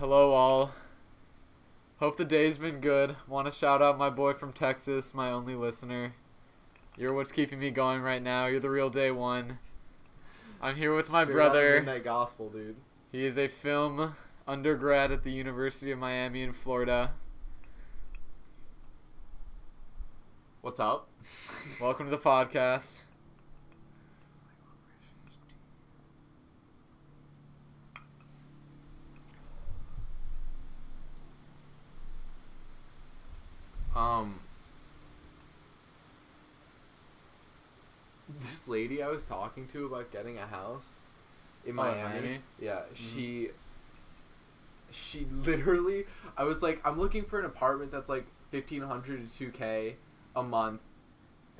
Hello, all. Hope the day's been good. Want to shout out my boy from Texas, my only listener. You're what's keeping me going right now. You're the real day one. I'm here with my Straight out of brother. Midnight Gospel, dude. He is a film undergrad at the University of Miami in Florida. What's up? Welcome to the podcast. Um, this lady I was talking to about getting a house in Oh, Miami. Miami? Yeah, Mhm. she. She literally, I was like, I'm looking for an apartment that's like fifteen hundred to two k a month,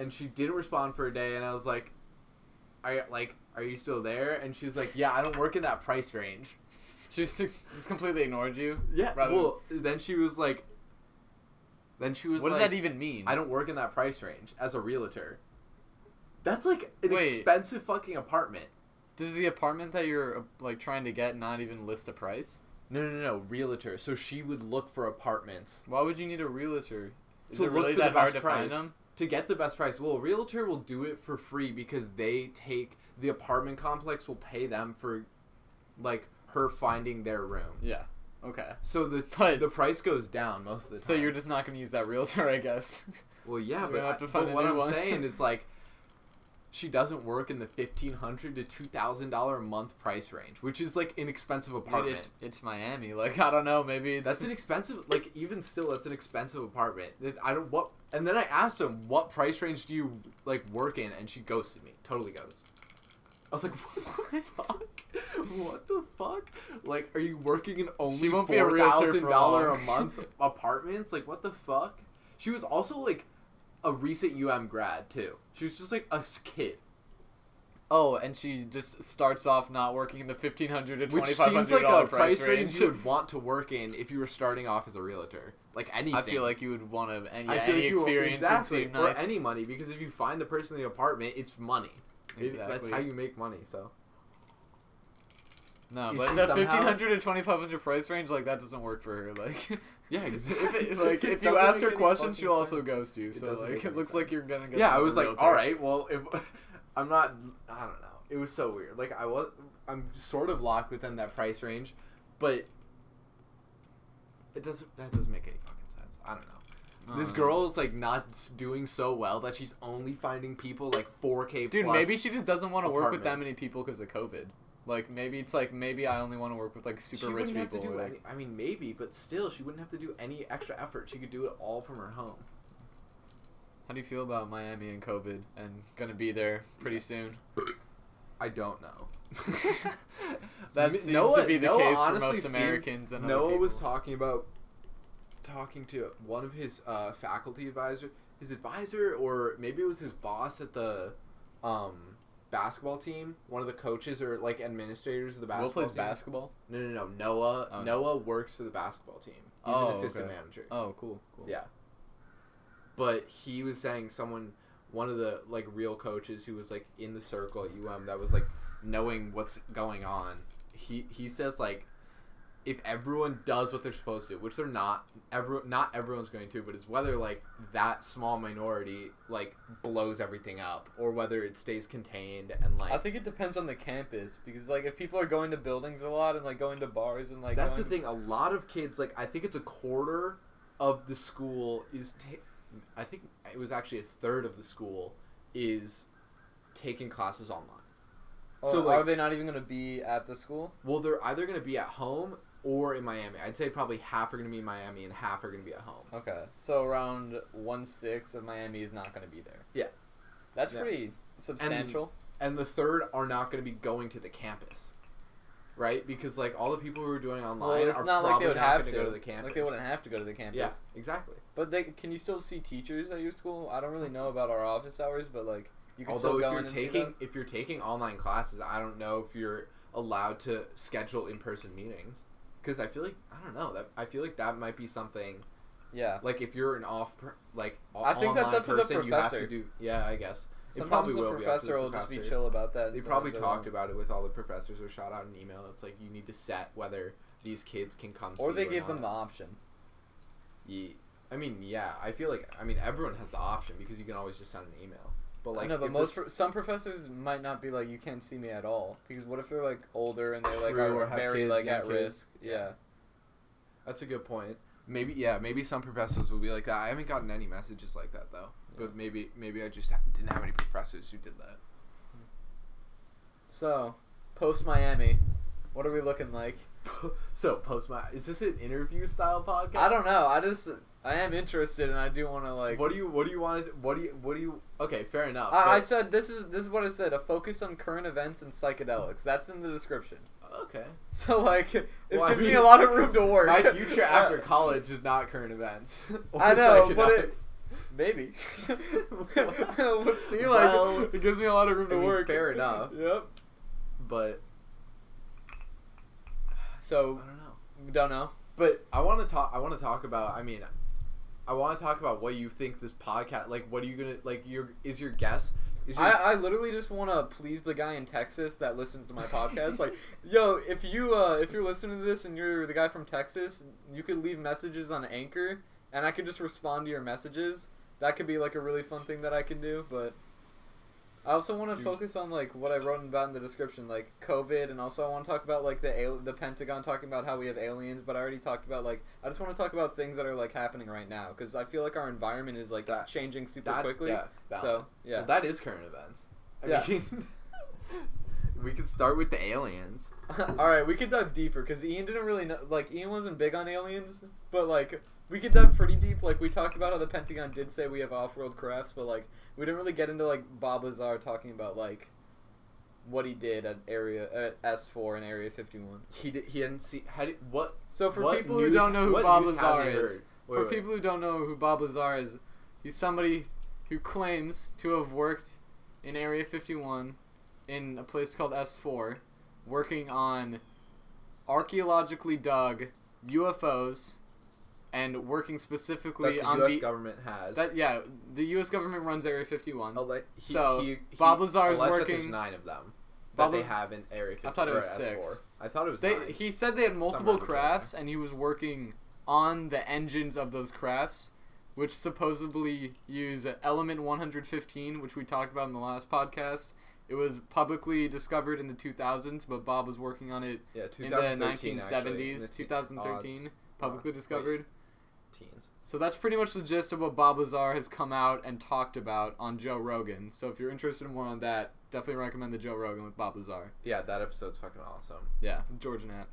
and she didn't respond for a day, and I was like, I like, are you still there? And she's like, Yeah, I don't work in that price range. She just, just completely ignored you. Yeah. Well, then she was like. Then she was What like, does that even mean? I don't work in that price range as a realtor. That's like an Wait. expensive fucking apartment. Does the apartment that you're like trying to get not even list a price? No, no, no, realtor. So she would look for apartments Why would you need a realtor? Is to it look really for that the hard best to price. find them? To get the best price. Well, a realtor will do it for free because they take the apartment complex will pay them for like her finding their room. Yeah. Okay. So the But- the price goes down most of the time. So you're just not gonna use that realtor, I guess. Well, yeah, but, have I- to find but what I'm one. saying is like, she doesn't work in the fifteen hundred to two thousand dollar a month price range, which is like an expensive apartment. it's it's Miami. Like I don't know. Maybe it's That's an expensive, like even still, that's an expensive apartment. I don't what. And then I asked him, "What price range do you like work in?" And she ghosted me. Totally ghost. I was like, "What the fuck? What the fuck? Like, are you working in only four thousand dollar a four realtor thousand for dollar a long." month apartments? Like, what the fuck?" She was also like a recent UM grad too. She was just like a kid, Oh, and she just starts off not working in the fifteen hundred to twenty five seems like dollar price price range range. you would want to work in if you were starting off as a realtor. Like anything. I feel like you would want to any, I feel any like you experience exactly would seem nice. or any money because if you find the person in the apartment, it's money. It- that's how you make money. So no, If but somehow- fifteen hundred to twenty five hundred price range, like that doesn't work for her. Like, yeah, if it, like if you ask her questions, she'll also ghost you. So doesn't like, it looks like you're gonna get. yeah, I was like, realtor. all right, well, if I'm not, I don't know. It was so weird. Like I was, I'm sort of locked within that price range, but it doesn't. That doesn't make any fucking sense. I don't know. This Uh, girl is like not doing so well that she's only finding people like 4K Dude, maybe she just doesn't want to work with that many people because of COVID. Like maybe it's like maybe I only want to work with like super she rich people. have to do or, any, I mean, maybe, but still, she wouldn't have to do any extra effort. She could do it all from her home. how do you feel about Miami and COVID and gonna be there pretty soon? I don't know. That seems Noah- to be the Noah case for most Americans and Noah was talking about talking to one of his uh, faculty advisor, his advisor, or maybe it was his boss at the um, basketball team. One of the coaches or like administrators of the Will basketball plays team. basketball. No, no, no. Noah. Oh. Noah works for the basketball team. He's Oh, an assistant okay. manager. Oh, cool, cool. Yeah. But he was saying someone, one of the like real coaches who was like in the circle at UM that was like knowing what's going on. He he says like, if everyone does what they're supposed to, which they're not, every not everyone's going to, but it's whether like that small minority like blows everything up or whether it stays contained and like. I think it depends on the campus because like if people are going to buildings a lot and like going to bars and like That's the going thing. A lot of kids, like I think it's a quarter of the school is. Ta- I think it was actually a third of the school is taking classes online. Oh, so, are they not even gonna be at the school? Well, they're either going to be at home or in Miami. I'd say probably half are going to be in Miami and half are going to be at home. Okay, so around one sixth of Miami is not gonna be there. Yeah. that's Yeah. pretty substantial. And the third are not going to be going to the campus. Right? Because like all the people who are doing well, online it's are not like they would not have to. go to the campus. Like they wouldn't have to go to the campus. Yeah, exactly. But they can you still see teachers at your school? I don't really know about our office hours, but like you can Although still if go you're and taking if you're taking online classes, I don't know if you're allowed to schedule in person meetings because I feel like I don't know that I feel like that might be something Yeah. like if you're an off per, like o- I think that's up to the person, you have to professor. do yeah I guess it Sometimes probably the will be up to professor will just be chill about that. They probably talked about it with all the professors or shot out an email. It's like you need to set whether these kids can come. or see they you give them the option. Ye- I mean, yeah, I feel like I mean everyone has the option because you can always just send an email. But like, I know, but most this- pro- some professors might not be like, you can't see me at all. Because what if they're like older and they like True, are very kids, like at kids. risk? Yeah. Yeah. that's a good point. Maybe yeah, maybe some professors will be like that. I haven't gotten any messages like that though. But maybe maybe I just didn't have any professors who did that. So, post Miami, what are we looking like? so post my is this an interview style podcast? I don't know. I just I am interested and I do want to like. what do you what do you want? To, what do you what do you? Okay, fair enough. I, I said this is this is what I said. A focus on current events and psychedelics. That's in the description. okay. So like, it Well, I gives me a lot of room to work. My future after college is not current events. or I know, but it- Maybe. we'll see. Like, Well, it gives me a lot of room I to mean, work. fair enough. Yep. but So. I don't know. don't know. But I want to talk. I want to talk about. I mean, I want to talk about what you think this podcast. Like, what are you gonna like? Your is your guess? Is your, I, I literally just want to please the guy in Texas that listens to my podcast. like, yo, if you uh, if you're listening to this and you're the guy from Texas, you could leave messages on Anchor, and I could just respond to your messages. That could be like a really fun thing that I can do. But I also want to Dude. focus on like what I wrote about in the description, like COVID, and also I want to talk about like the al- the Pentagon talking about how we have aliens. But I already talked about like I just want to talk about things that are like happening right now because I feel like our environment is like That- changing super that, quickly. Yeah. valid. So yeah. Well, that is current events. I Yeah. mean, we could start with the aliens. All right, we could dive deeper because Ian didn't really know. Like Ian wasn't big on aliens, but like we could dive pretty deep. Like we talked about how the Pentagon did say we have off-world crafts, but like we didn't really get into like Bob Lazar talking about like what he did at area at S four and Area fifty one. He did, he didn't see. How did, what? So for what people who don't know who Bob news Lazar is. Wait, for wait. people who don't know who Bob Lazar is, he's somebody who claims to have worked in Area 51 in a place called S4, working on archaeologically dug UFOs and working that specifically the on U.S. the government has. that yeah the U.S. government runs Area 51. Alle- he, So, he, he Bob Lazar is that working- there's nine of them Bob that they have in Area 51. I thought it was S4. six. I thought it was They, nine. he said they had multiple Somewhere crafts, and he was working on the engines of those crafts, which supposedly use Element 115, which we talked about in the last podcast. It was publicly discovered in the 2000s, but Bob was working on it yeah, in the 1970s, actually, in the te- 2013, odds. publicly wait. discovered. Teens. So that's pretty much the gist of what Bob Lazar has come out and talked about on Joe Rogan. So if you're interested in more on that, definitely recommend the Joe Rogan with Bob Lazar. Yeah, that episode's fucking awesome. Yeah, George Knapp.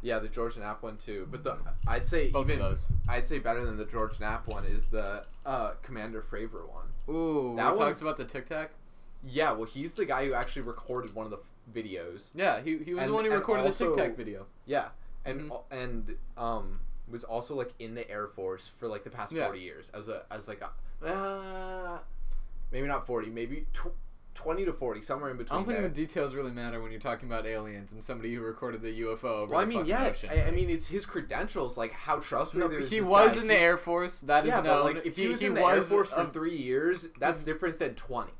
Yeah, the George and Knapp one too. But the I'd say Both even. I'd say better than the George and Knapp one is the uh, Commander Fravor one. Ooh, That one's- talks about the Tic Tac. Yeah, well, he's the guy who actually recorded one of the videos. Yeah, he, he was And- the one who recorded also- the Tic Tac video. Yeah, and Mhm. and um was also like in the Air Force for like the past Yeah. forty years as a as like a uh, maybe not forty, maybe tw- twenty to forty, somewhere in between. I don't think there. the details really matter when you're talking about aliens and somebody who recorded the UFO over well, I mean, yeah, ocean. I, I mean, it's his credentials, like how trustworthy. No, is he was guy. in the Air Force. That is Yeah, known. but like if he, was in the Air Force for a- three years, that's different than twenty.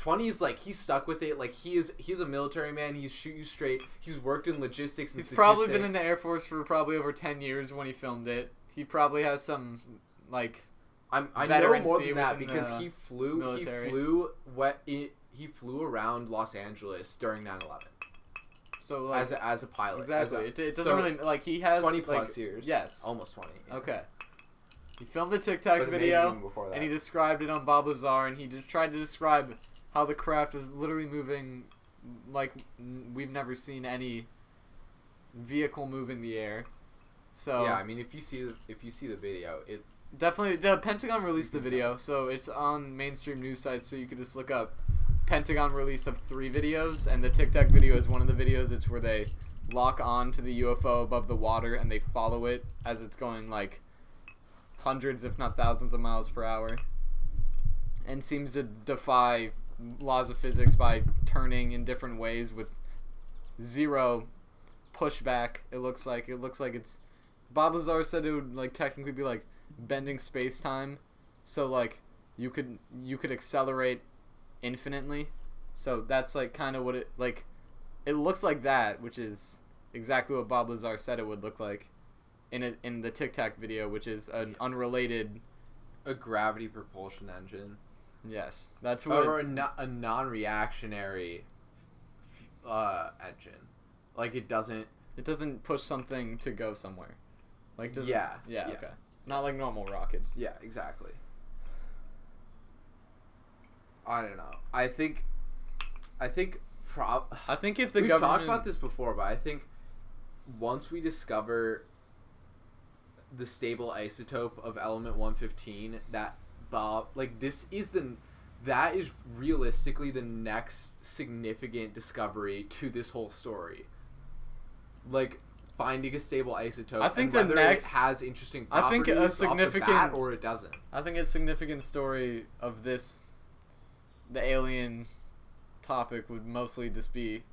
Twenty is like he's stuck with it. Like he is, he's a military man. He's shoot you straight. He's worked in logistics. And He's probably been in the Air Force for probably over ten years when he filmed it. He probably has some like I'm, I know veterancy more than that because he flew. military. He flew. What he, he flew around Los Angeles during 9/11 so like as a, as a pilot. as exactly. a- it, it doesn't so really like he has 20 like, plus years. Yes. almost 20. yeah. Okay. He filmed the Tic But Tac maybe video. even before that. and he described it on Bob Lazar, and he just tried to describe how the craft is literally moving like n- we've never seen any vehicle move in the air. So yeah, I mean, if you see the, if you see the video, it definitely the Pentagon released the video, so it's on mainstream news sites. So you could just look up Pentagon release of three videos, and the Tic Tac video is one of the videos. It's where they lock on to the UFO above the water and they follow it as it's going like hundreds, if not thousands, of miles per hour, and seems to defy laws of physics by turning in different ways with zero pushback. It looks like it looks like it's. Bob Lazar said it would like technically be like bending space time, so like you could you could accelerate infinitely. So that's like kind of what it like. It looks like that, which is exactly what Bob Lazar said it would look like in a, in the Tic Tac video, which is an unrelated. A gravity propulsion engine, Yes, that's what. or a, no- a non-reactionary uh, engine. Like it doesn't. it doesn't push something to go somewhere. Like doesn't, Yeah, yeah, yeah. okay. Not like normal rockets. Yeah, exactly. I don't know. I think. I think. Prob. I think if the We've government talked about this before, but I think once we discover the stable isotope of element 115, that Bob, like this is the that is realistically the next significant discovery to this whole story. Like finding a stable isotope. I think the next- has interesting I think a significant- or it doesn't. I think a significant story of this, the alien topic would mostly just be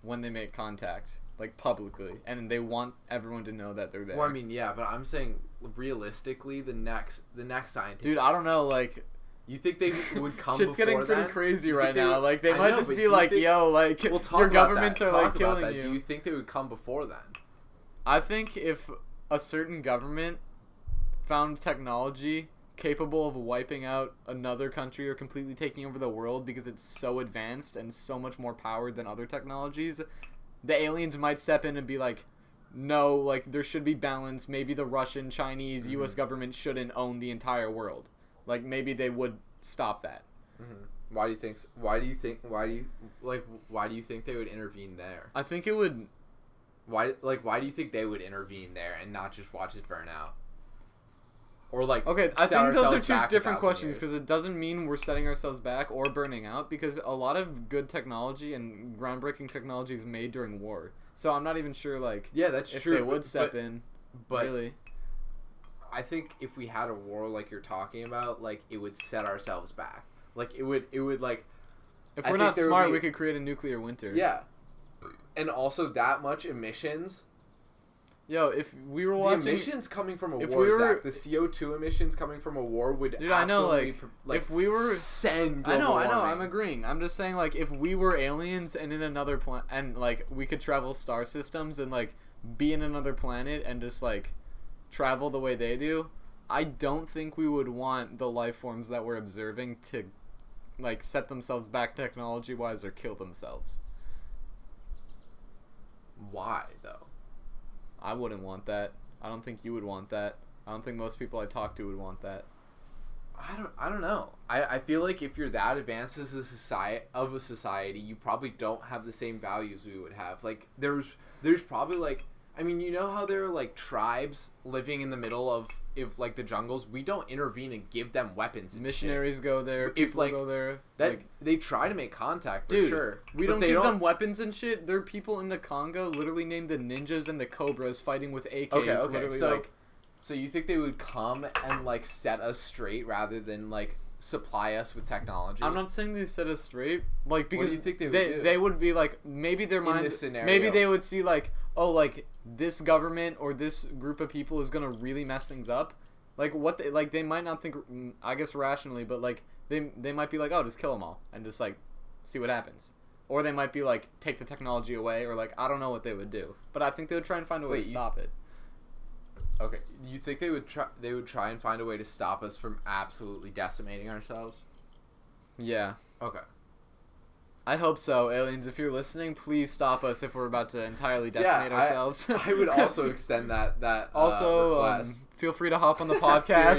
when they make contact, like publicly, and they want everyone to know that they're there. Well, I mean, yeah, but I'm saying realistically, the next the next scientist. dude, I don't know, like You think they would come? shit's getting pretty then? crazy right now. would- like they I might know, just be like, think- "Yo, like We'll your governments are like killing that. you." Do you think they would come before then? I think if a certain government found technology capable of wiping out another country or completely taking over the world because it's so advanced and so much more powered than other technologies, the aliens might step in and be like, no, like there should be balance. Maybe the Russian, Chinese, mm-hmm. US government shouldn't own the entire world. Like maybe they would stop that. Mm-hmm. Why do you think? Why do you think? Why do you like? Why do you think they would intervene there? I think it would Why like? Why do you think they would intervene there and not just watch it burn out? Or like Okay, I think those are two different questions because it doesn't mean we're setting ourselves back or burning out because a lot of good technology and groundbreaking technology is made during war. So I'm not even sure like yeah, that's if true. they would step but, in. but really, I think if we had a war like you're talking about, like it would set ourselves back. Like it would. It would like if we're not smart, be- we could create a nuclear winter. yeah. And also that much emissions. Yo, if we were The watching, emissions coming from a if war, we were- Zach, the CO two emissions coming from a war would Dude, I know, absolutely like, like if we were- send I know, I know, warming. I'm agreeing. I'm just saying like if we were aliens and in another planet and like we could travel star systems and like be in another planet and just like travel the way they do, I don't think we would want the life forms that we're observing to like set themselves back technology wise or kill themselves. Why though? I wouldn't want that. I don't think you would want that. I don't think most people I talk to would want that. I don't. I don't know. I, I feel like if you're that advanced as a society of a society, you probably don't have the same values we would have. Like there's there's probably like I mean you know how there are like tribes living in the middle of if like the jungles. We don't intervene and give them weapons. And shit. Missionaries go there. If, like, go there. that like, they try to make contact for Dude, sure. we but don't give them weapons and shit. There are people in the Congo literally named the ninjas and the cobras fighting with AKs. Okay, okay. So, like, so you think they would come and like set us straight rather than like supply us with technology? I'm not saying they set us straight, like because they would they, they would be like maybe their mind maybe they would see like oh like this government or this group of people is gonna really mess things up, like what they like they might not think mm, I guess rationally, but like they they might be like oh just kill them all and just like see what happens. Or they might be like take the technology away, or like I don't know what they would do, but I think they would try and find a way Wait, to stop it. Okay, you think they would try? They would try and find a way to stop us from absolutely decimating ourselves. Yeah, Okay. I hope so, aliens. If you're listening, please stop us if we're about to entirely Yeah, decimate I- ourselves. I would also extend that that uh, also um, feel free to hop on the podcast.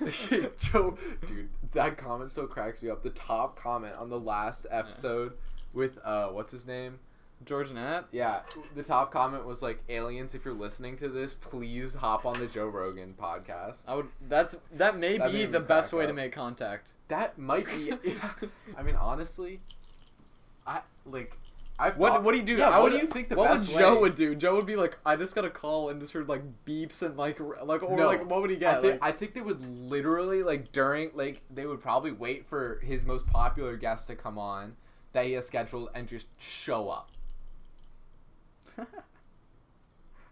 Seriously. Joe, dude, that comment still cracks me up. The top comment on the last episode with uh, what's his name? George Knapp. Yeah, the top comment was like, "Aliens, if you're listening to this, please hop on the Joe Rogan podcast." I would. That's that may That be the best way to make contact. That might be. I mean, honestly, I like. I've What thought- What do you do? Yeah, what would- do you think the what best would Joe way- would do? Joe would be like, I just got a call and just heard like beeps and like like or No, like what would he get? I think, like, I think they would literally like during like they would probably wait for his most popular guest to come on that he has scheduled and just show up.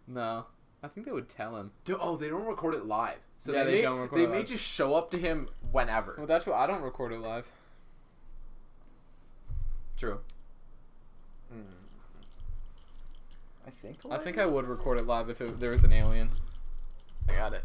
no, I think they would tell him. Do- oh, they don't record it live, so Yeah, they, they may, don't record they it may live. just show up to him whenever. Well, that's what I don't record it live. True. Hmm. I think. I think I would record it live if it, there was an alien. I got it.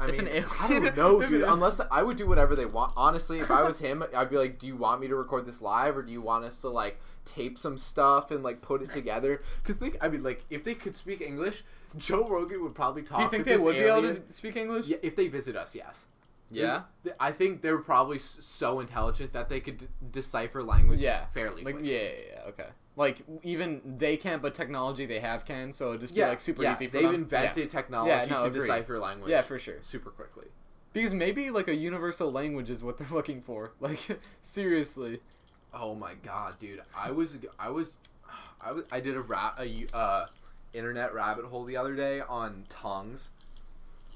I If mean, an alien- I don't know, dude. Unless I would do whatever they want. Honestly, if I was him, I'd be like, "Do you want me to record this live, or do you want us to like tape some stuff and like put it together?" Because they, I mean, like, if they could speak English, Joe Rogan would probably talk. Do you think they would be able to speak English? Yeah, if they visit us, yes. Yeah. I think they're probably so intelligent that they could d- decipher language Yeah. fairly Like quickly. yeah, yeah, yeah, okay. Like even they can't, but technology they have can, so it'd just be like super yeah, easy for They've them. invented Yeah. technology Yeah, no, to agreed. decipher language. Yeah, for sure. super quickly. Because maybe like a universal language is what they're looking for. Like seriously. Oh my god, dude! I was, I was, I was, I did a rat, a uh, internet rabbit hole the other day on tongues.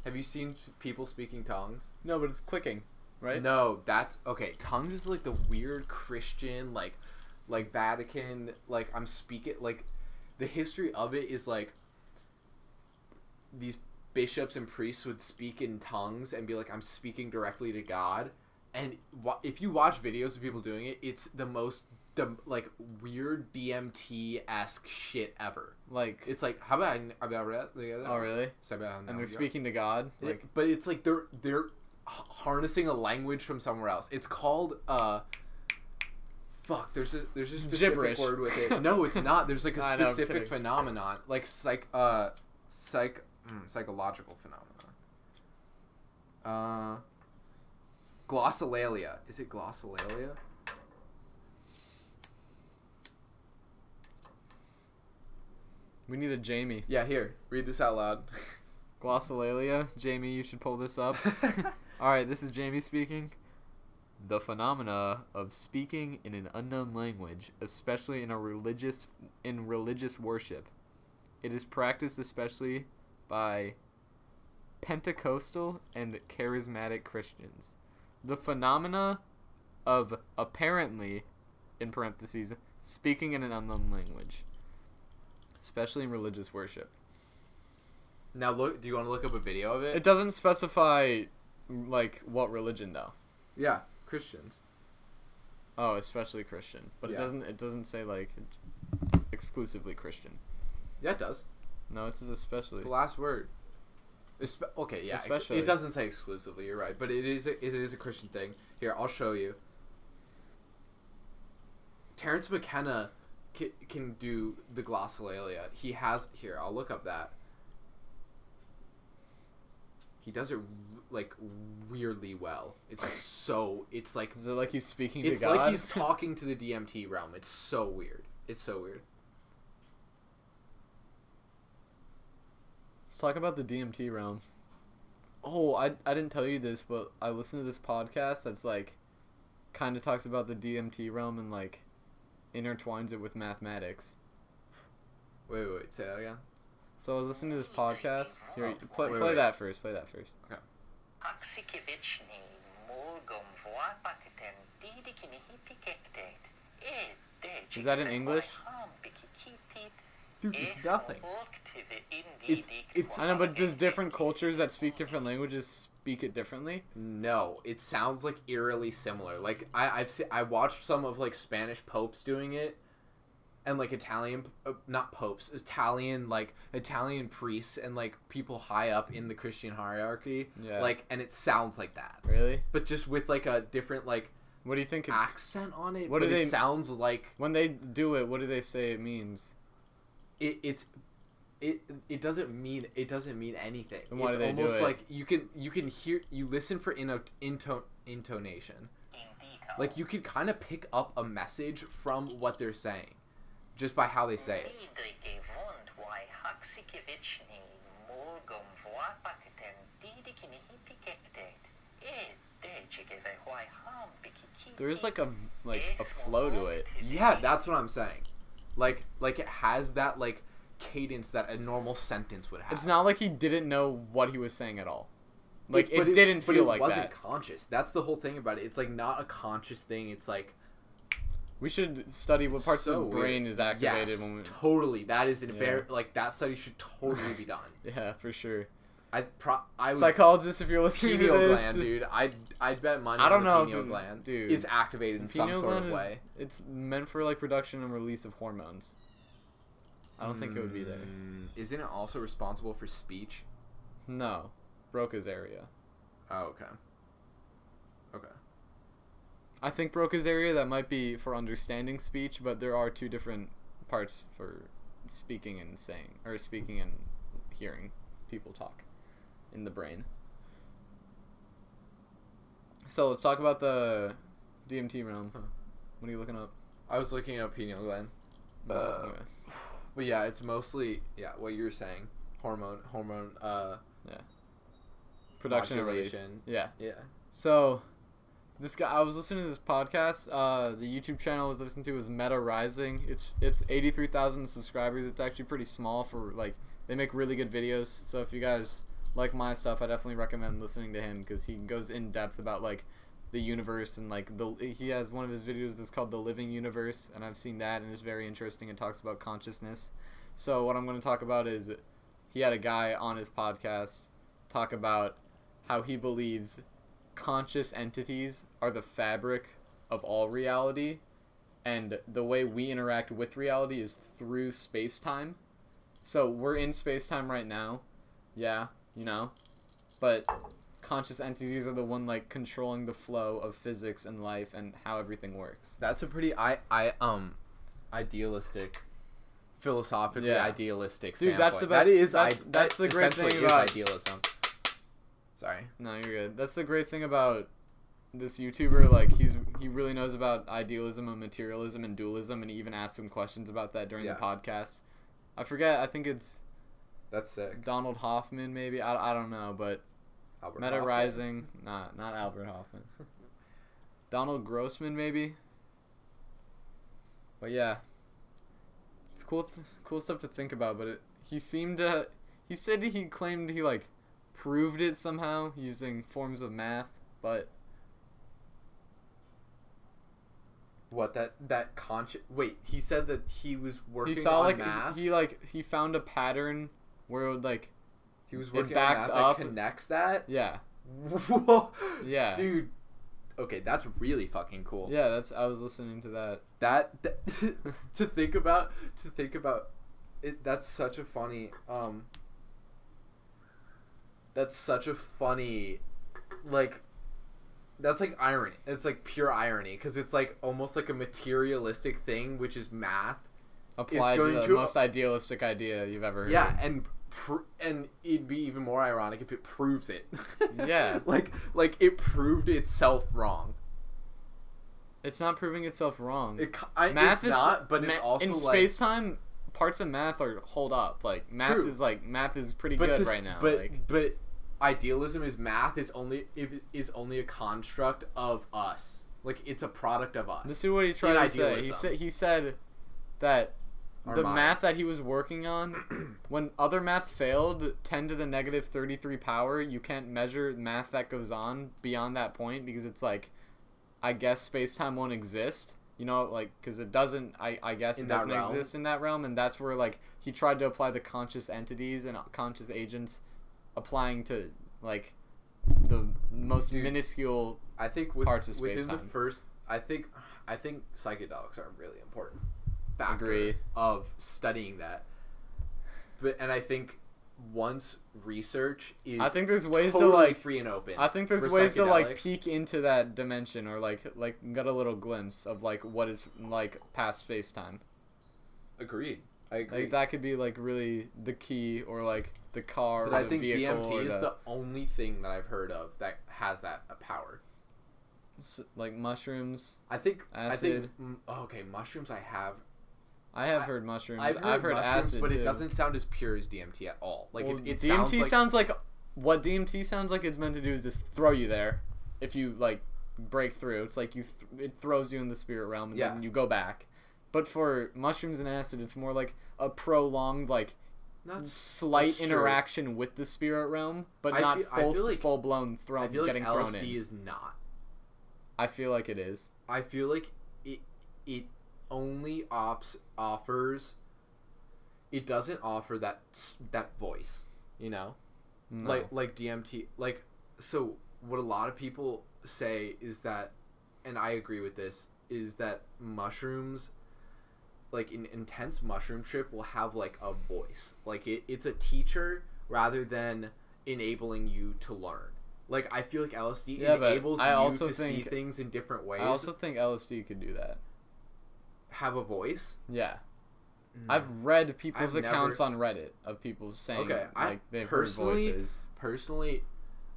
Have you seen people speaking tongues? No, but it's clicking, right? No, that's okay. Tongues is like the weird Christian, like, like Vatican, like I'm speaking, like, the history of it is like these bishops and priests would speak in tongues and be like, I'm speaking directly to God. And if you watch videos of people doing it, it's the most the like weird DMT esque shit ever. Like It's like how about I- oh really? And they're speaking to God. Like but it's like they're they're harnessing a language from somewhere else. It's called uh fuck, there's a there's a specific Gibberish. word with it. No, it's not. There's like a specific kidding. phenomenon, like psych uh psych mm, psychological phenomenon. Uh glossolalia. Is it glossolalia? we need a Jamie. Yeah, here. Read this out loud. Glossolalia. Jamie, you should pull this up. All right, this is Jamie speaking. The phenomena of speaking in an unknown language, especially in a religious in religious worship. It is practiced especially by Pentecostal and charismatic Christians. The phenomena of apparently in parentheses speaking in an unknown language, especially in religious worship. now look do you want to look up a video of it? It doesn't specify like what religion though. yeah, Christians. Oh, especially Christian, but it doesn't. It doesn't say like exclusively Christian. Yeah, it does. No, it says especially. The last word. Espe- okay, yeah. ex- Especially. it doesn't say exclusively. You're right, but it is. A, it is a Christian thing. Here, I'll show you. Terence McKenna can, can do the glossolalia. He has here. I'll look up that. He does it like weirdly well. It's so. It's like. Is it like he's speaking It's to God? like he's talking to the DMT realm. It's so weird. It's so weird. Let's talk about the DMT realm. Oh, I I didn't tell you this, but I listened to this podcast that's like, kind of talks about the DMT realm and like, intertwines it with mathematics. Wait, wait, wait. Say that again. So I was listening to this podcast. Here, oh, play, Wait, play wait. that first. Play that first. Aksikevitsjny morgum voapaketen didikini hippikektet. E Is that in English? Dude, it's nothing. It's, it's- I know, but does different cultures that speak different languages speak it differently? No, it sounds like eerily similar. Like I, I've se- I watched some of like Spanish popes doing it, and like Italian, uh, not popes, Italian like Italian priests and like people high up in the Christian hierarchy. Yeah. Like, and it sounds like that, Really? but just with like a different like What do you think it's accent on it. What but do it they- sounds like when they do it? What do they say it means? It, it's. It, it doesn't mean it doesn't mean anything. Then why it's do they do almost it? like you can you can hear you listen for inno, into, intonation. Like you could kind of pick up a message from what they're saying, just by how they say it. There is like a like a flow to it. Yeah, that's what I'm saying. Like like it has that like cadence that a normal sentence would have. It's not like he didn't know what he was saying at all. Like it, but didn't feel it like wasn't that. conscious. That's the whole thing about it. It's like not a conscious thing. It's like We should study what parts so of the brain weird. is activated yes, when we. totally. That is a Yeah. very like that study should totally be done. Yeah, for sure. I pro I would Psychologists, if you're listening to this, gland, dude. I'd I'd bet money. I don't on know pineal it- gland dude. is activated in some sort of is way. it's meant for like production and release of hormones. I don't think it would be there. Mm, Isn't it also responsible for speech? No, Broca's area. Oh, okay. Okay. I think Broca's area that might be for understanding speech, but there are two different parts for speaking and saying, or speaking and hearing people talk in the brain. So let's talk about the DMT realm. Huh. What are you looking up? I was looking up pineal gland. Okay. But yeah, it's mostly yeah what you were saying, hormone, hormone, uh, yeah Production modulation. Yeah. Yeah. So, this guy, I was listening to this podcast. Uh, the YouTube channel I was listening to was Meta Rising. It's it's eighty three thousand subscribers. It's actually pretty small for like they make really good videos. So if you guys like my stuff, I definitely recommend listening to him because he goes in depth about like the universe and like the he has one of his videos that's called the Living Universe, and I've seen that and it's very interesting. and talks about consciousness. So what I'm going to talk about is he had a guy on his podcast talk about how he believes conscious entities are the fabric of all reality and the way we interact with reality is through space-time so we're in space-time right now yeah you know but conscious entities are the one like controlling the flow of physics and life and how everything works That's a pretty I I um idealistic philosophically Yeah. idealistic Dude, that's the best- That is that's- I, that's that the great thing about- idealism. Sorry. No, you're good. That's the great thing about this YouTuber. Like, he's he really knows about idealism and materialism and dualism, and he even asked some questions about that during Yeah. the podcast. I forget. I think it's That's sick. Donald Hoffman, maybe. I, I don't know, but Albert Meta Hoffman. Rising. Nah, not Albert Hofmann. Donald Grossman, maybe. But yeah, it's cool. Th- cool stuff to think about. But it, he seemed to. He said he claimed he like proved it somehow using forms of math, but What that that conscious? Wait, he said that he was working he saw on like math. he like he found a pattern where it would like He was it working backs on math up. that connects that. yeah Whoa. Yeah. Dude. Okay, that's really fucking cool. yeah that's I was listening to that That, that to think about to think about it that's such a funny um that's such a funny like that's like irony. It's like pure irony because it's like almost like a materialistic thing which is math. applied to the to- most idealistic idea you've ever heard. Yeah, and pr- and it'd be even more ironic if it proves it. Yeah. like like it proved itself wrong. It's not proving itself wrong. It, I, math it's is not, but it's also in like space time. Parts of math are hold up. Like math True. is like math is pretty but good to right now. But like but idealism is math is only if is only a construct of us. Like it's a product of us. this is what he tried to say. He said he said that the minds. math that he was working on, when other math failed, ten to the negative thirty three power, you can't measure math that goes on beyond that point because it's like, I guess space time won't exist. You know, like because it doesn't. I I guess In it doesn't realm? exist in that realm, and that's where like he tried to apply the conscious entities and uh, conscious agents, applying to like the most Dude. minuscule. I think with, parts of within the space-time. first, I think I think psychedelics are really important factor Agree. of studying that. But and I think once research is I think there's ways totally to like free and open. I think there's ways to like peek into that dimension or like like get a little glimpse of like what it's like past space time. Agreed. I agree. Like that could be like really the key or like the car but or I think DMT is the, the only thing that I've heard of that has that power. s- like mushrooms. I think I think Acid. oh, okay, mushrooms I have. I have I- heard mushrooms. I've heard, mushrooms, acid but too. it doesn't sound as pure as DMT at all. Like Well, it, it DMT sounds like what DMT sounds like it's meant to do is just throw you there. If you like break through, it's like you th- it throws you in the spirit realm and Yeah. then you go back. But for mushrooms and acid, it's more like a prolonged like not slight that's true. interaction with the spirit realm, but I not feel- full like- full blown thrown I feel like getting thrown LSD in. is not. I feel like it is. I feel like it it only ops offers. It doesn't offer that that voice, you know, No. like like DMT. Like so, what a lot of people say is that, and I agree with this, is that mushrooms like an intense mushroom trip will have like a voice. Like it, it's a teacher rather than enabling you to learn. Like I feel like LSD Yeah, enables you to see things in different ways. I also think LSD could do that. Have a voice. Yeah. Mm. I've read people's. I've accounts never- on Reddit of people saying Okay, I like they've heard personally- voices. personally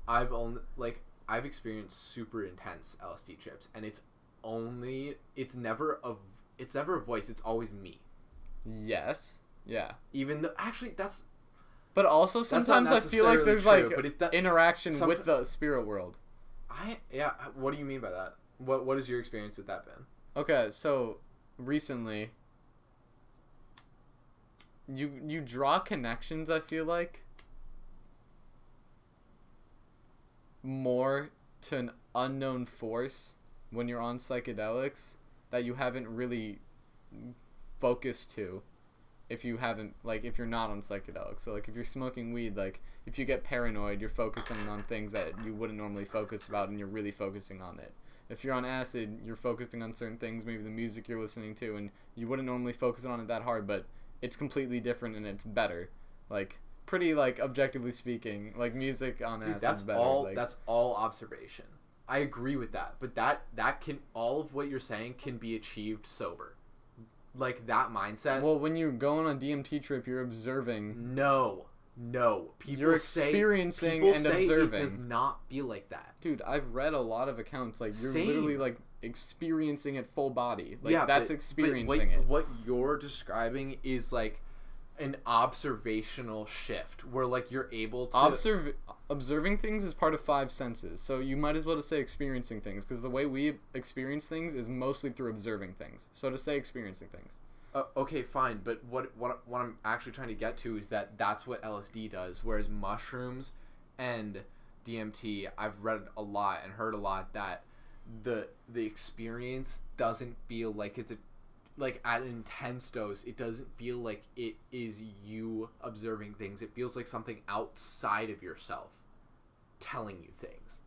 i've only like i've experienced super intense lsd trips and it's only it's never a it's never a voice it's always me Yes. Yeah. even though actually that's But also sometimes I feel like there's true, like but it do- interaction some- with the spirit world. i yeah what do you mean by that what what is your experience with that been Okay, so recently you you draw connections, I feel like more to an unknown force when you're on psychedelics that you haven't really focused to if you haven't like if you're not on psychedelics. So like if you're smoking weed, like if you get paranoid, you're focusing on things that you wouldn't normally focus about and you're really focusing on it. If you're on acid, you're focusing on certain things, maybe the music you're listening to, and you wouldn't normally focus on it that hard, but it's completely different and it's better. Like pretty like objectively speaking, like music on dude acid that's better. all like, that's all observation i agree with that but that that can all of what you're saying can be achieved sober like that mindset well, when you go on a DMT trip, you're observing. No, no. People You're say, experiencing people and say observing. It does not feel like that. Dude, I've read a lot of accounts like you're Same. literally like experiencing it full body. Like yeah, that's but- experiencing but what, it. What you're describing is like an observational shift where like you're able to. Observe observing things is part of five senses. So you might as well just say experiencing things because the way we experience things is mostly through observing things. So to say experiencing things. Uh, okay, fine, but what what what I'm actually trying to get to is that that's what LSD does, whereas mushrooms and DMT, I've read a lot and heard a lot that the the experience doesn't feel like it's a like at an intense dose it doesn't feel like it is you observing things it feels like something outside of yourself telling you things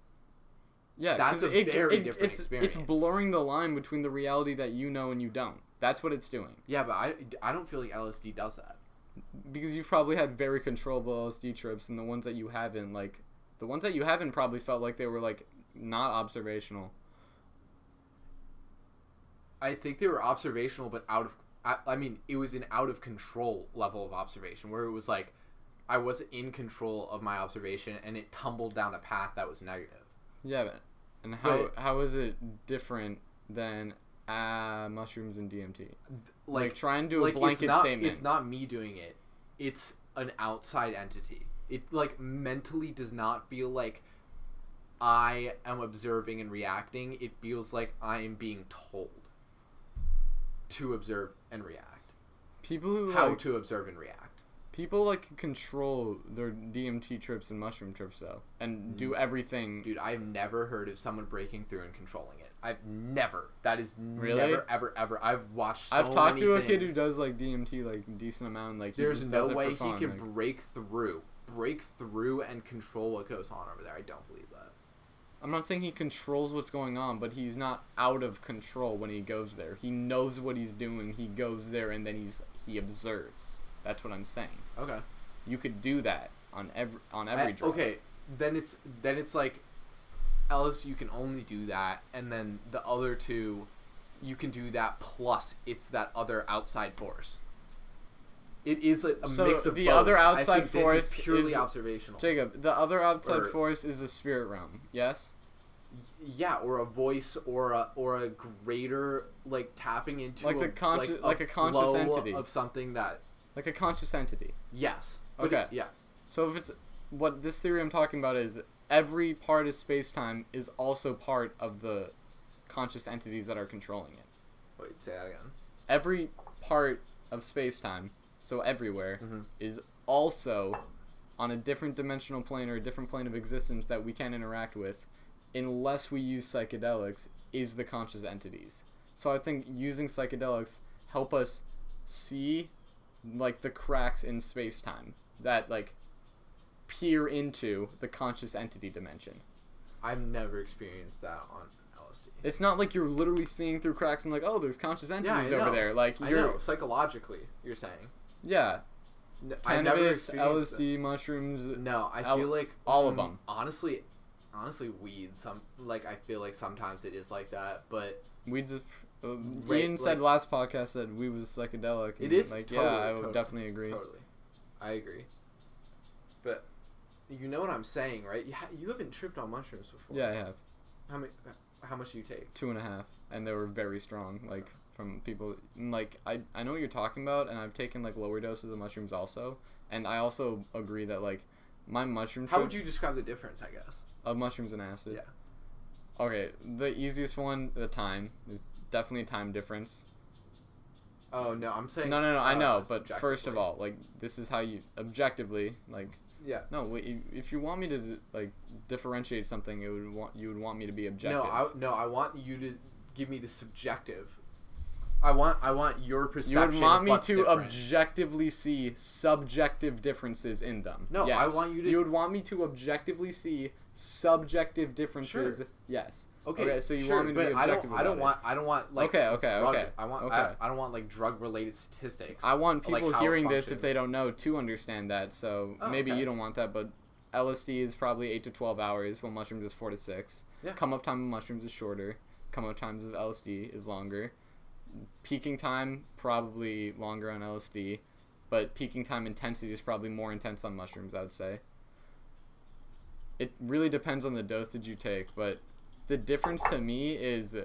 Yeah, that's a it, very it- different it's, experience. It's blurring the line between the reality that you know and you don't. That's what it's doing. yeah but i i don't feel like lsd does that Because you've probably had very controllable LSD trips, and the ones that you haven't, like the ones that you haven't, probably felt like they were like not observational. I think they were observational, but out of. I, I mean, it was an out of control level of observation where it was like I was in control of my observation and it tumbled down a path that was negative. Yeah, and how But- how is it different than uh, mushrooms and DMT? Like, Like, try and do a like blanket it's not, statement. It's not me doing it. It's an outside entity. It like mentally does not feel like I am observing and reacting. It feels like I am being told to observe and react. people who How like, to observe and react. people like control their DMT trips and mushroom trips though, and do everything. Mm. Dude, I've never heard of someone breaking through and controlling it. I've never. That is Really? never, ever, ever. I've watched. So I've talked to a kid who does like DMT like a decent amount. Like There's no way he can like- break through, break through and control what goes on over there. I don't believe that. I'm not saying he controls what's going on, but he's not out of control when he goes there. He knows what he's doing. He goes there and then he's he observes. That's what I'm saying. Okay. You could do that on every on I- every drug. okay. Then it's then it's like, LSD, you can only do that, and then the other two, you can do that plus it's that other outside force. It is a, a So mix of the both. other outside force is purely is- observational. Jacob, the other outside Or- force is the spirit realm. Yes. yeah or a voice or a or a greater like tapping into Like a, the consci- like a conscious entity. of something that Like a conscious entity. yes Okay. it- yeah So if it's what this theory I'm talking about is every part of space time is also part of the conscious entities that are controlling it. wait say that again every part of space time, so everywhere, Mhm. is also on a different dimensional plane or a different plane of existence that we can't interact with unless we use psychedelics is the conscious entities. So I think using psychedelics help us see like the cracks in space time that like peer into the conscious entity dimension. I've never experienced that on LSD. It's not like you're literally seeing through cracks and like, oh, there's conscious entities over know. there. Like I you're, know psychologically, you're saying. yeah, N- I've never experienced. LSD, mushrooms. No, I feel like all of mm, them. Honestly, honestly, weed. Some like I feel like sometimes it is like that, but Weeds is. Uh, Right, Ian said like- last podcast that weed was psychedelic. It and, like totally, yeah, I would totally, definitely agree. totally, I agree. But you know what I'm saying, right? You, ha- you haven't tripped on mushrooms before. Yeah, I have How many? How much do you take? two and a half, and they were very strong. Like from people, like I I know what you're talking about, and I've taken like lower doses of mushrooms also, and I also agree that like my mushroom. How would you describe the difference? I guess. of mushrooms and acid? Yeah. Okay, the easiest one, the time is definitely a time difference. Oh no, I'm saying. No, no, no. I uh, know, but first of all, like this is how you objectively like. Yeah. No, if- you want me to like differentiate something, it would want you would want me to be objective. No, I no, I want you to give me the subjective. I want I want your perception. you would want me to different. objectively see subjective differences in them. No, I want you to- You would want me to objectively see subjective differences. Sure. Yes. Okay, Okay, so you sure, want me to but be I don't. objective I don't want. I don't want like. Okay, okay, drug, okay, I want. okay. I, I don't want like drug related statistics. I want people it hearing this if they don't know to understand that. So Oh, maybe okay. you don't want that, but LSD is probably eight to twelve hours, while mushrooms is four to six. Yeah. Come up time of mushrooms is shorter. Come up times of LSD is longer. Peaking time probably longer on LSD, but peaking time intensity is probably more intense on mushrooms. I would say. It really depends on the dosage you take, but the difference to me is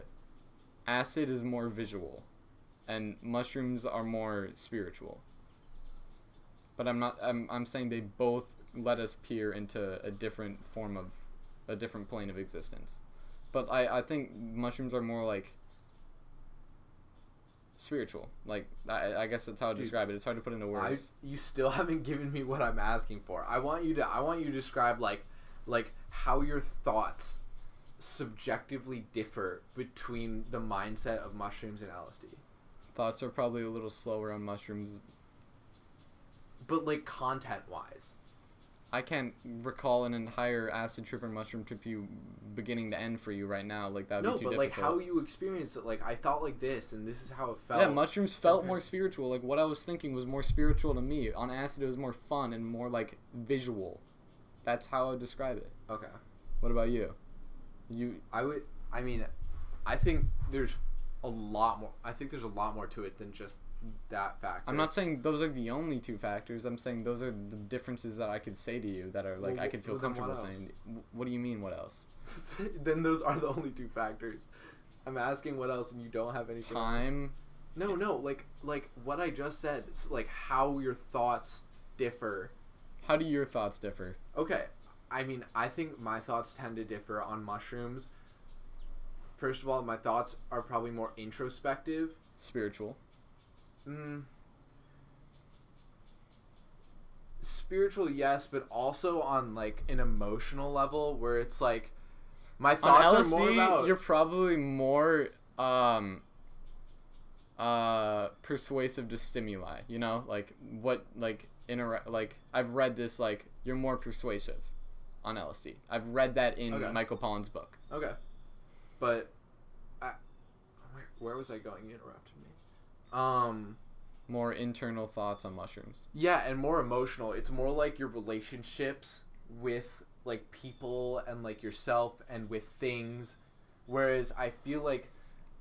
acid is more visual and mushrooms are more spiritual. But I'm not I'm I'm saying they both let us peer into a different form of a different plane of existence. But I I think mushrooms are more like spiritual. Like I I guess that's how I describe it. It's hard to put into I, words. you still haven't given me what I'm asking for. I want you to. I want you to describe like, like how your thoughts subjectively differ between the mindset of mushrooms and LSD. Thoughts are probably a little slower on mushrooms. But like content wise. I can't recall an entire acid trip or mushroom trip you beginning to end for you right now. Like that would No, be too but like difficult. how you experience it. Like I thought like this, and this is how it felt. Yeah, mushrooms felt Okay. more spiritual. Like what I was thinking was more spiritual to me. On acid, it was more fun and more like visual. That's how I would describe it. Okay. What about you? You I would. I mean, I think there's a lot more. I think there's a lot more to it than just that factor. I'm not saying those are the only two factors. I'm saying those are the differences that I could say to you that are like Well, I could feel comfortable saying. What do you mean? What else? then those are the only two factors. I'm asking what else, and you don't have anything. else. Time. No, no, like like what I just said. Like how your thoughts differ. How do your thoughts differ? Okay, I mean, I think my thoughts tend to differ on mushrooms. First of all, my thoughts are probably more introspective. Spiritual. Mm. Spiritual, yes, but also on like an emotional level where it's like my thoughts LSD, are more about. you're probably more um uh persuasive to stimuli. You know, like what like like I've read this like you're more persuasive on LSD. I've read that in Okay. Michael Pollan's book. Okay, but I, where, where was I going? You interrupted me. Um. More internal thoughts on mushrooms. Yeah, and more emotional. It's more like your relationships with like people and like yourself and with things. Whereas I feel like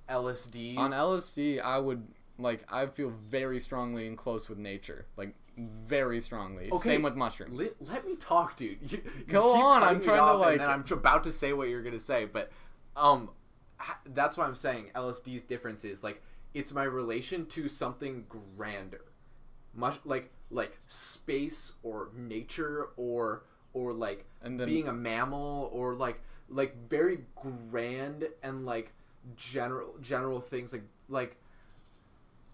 LSD On LSD, I would like I feel very strongly and close with nature, like very strongly. Okay, Same with mushrooms. Let, let me talk, dude. You, you Go on, I'm trying to, like- And I'm about to say what you're gonna say, but um, that's what I'm saying. LSD's difference is like it's my relation to something grander, much like like space or nature or or like And then- being a mammal or like like very grand and like general general things like like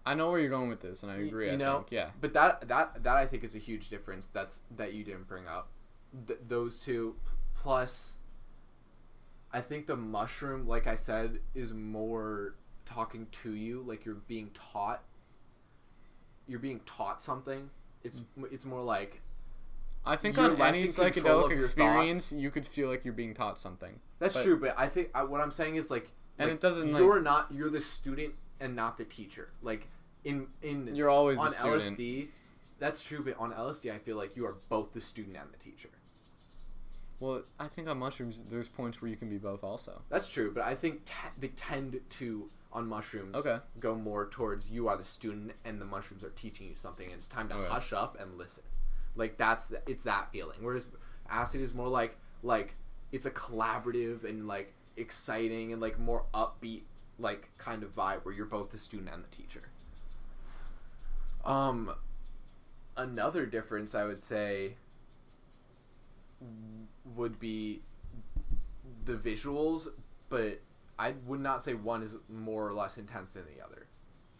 I know where you're going with this, and I agree. you I know think. yeah. but that that that i think is a huge difference that's that you didn't bring up Th- those two plus i think the mushroom like i said is more talking to you like you're being taught you're being taught something it's mm. it's more like I think on any psychedelic experience, thoughts. you could feel like you're being taught something. that's But- true but i think I, what i'm saying is like And Like, it doesn't, You're not. You're the student and not the teacher. Like in in You're always on. LSD. That's true, but on LSD, I feel like you are both the student and the teacher. Well, I think on mushrooms, there's points where you can be both also. That's true, but I think they tend to on mushrooms Okay. go more towards you are the student and the mushrooms are teaching you something, and it's time to Okay. hush up and listen. Like that's the, it's that feeling. Whereas acid is more like like it's a collaborative and like exciting and like more upbeat like kind of vibe where you're both the student and the teacher. Um, another difference I would say would be the visuals, but I would not say one is more or less intense than the other.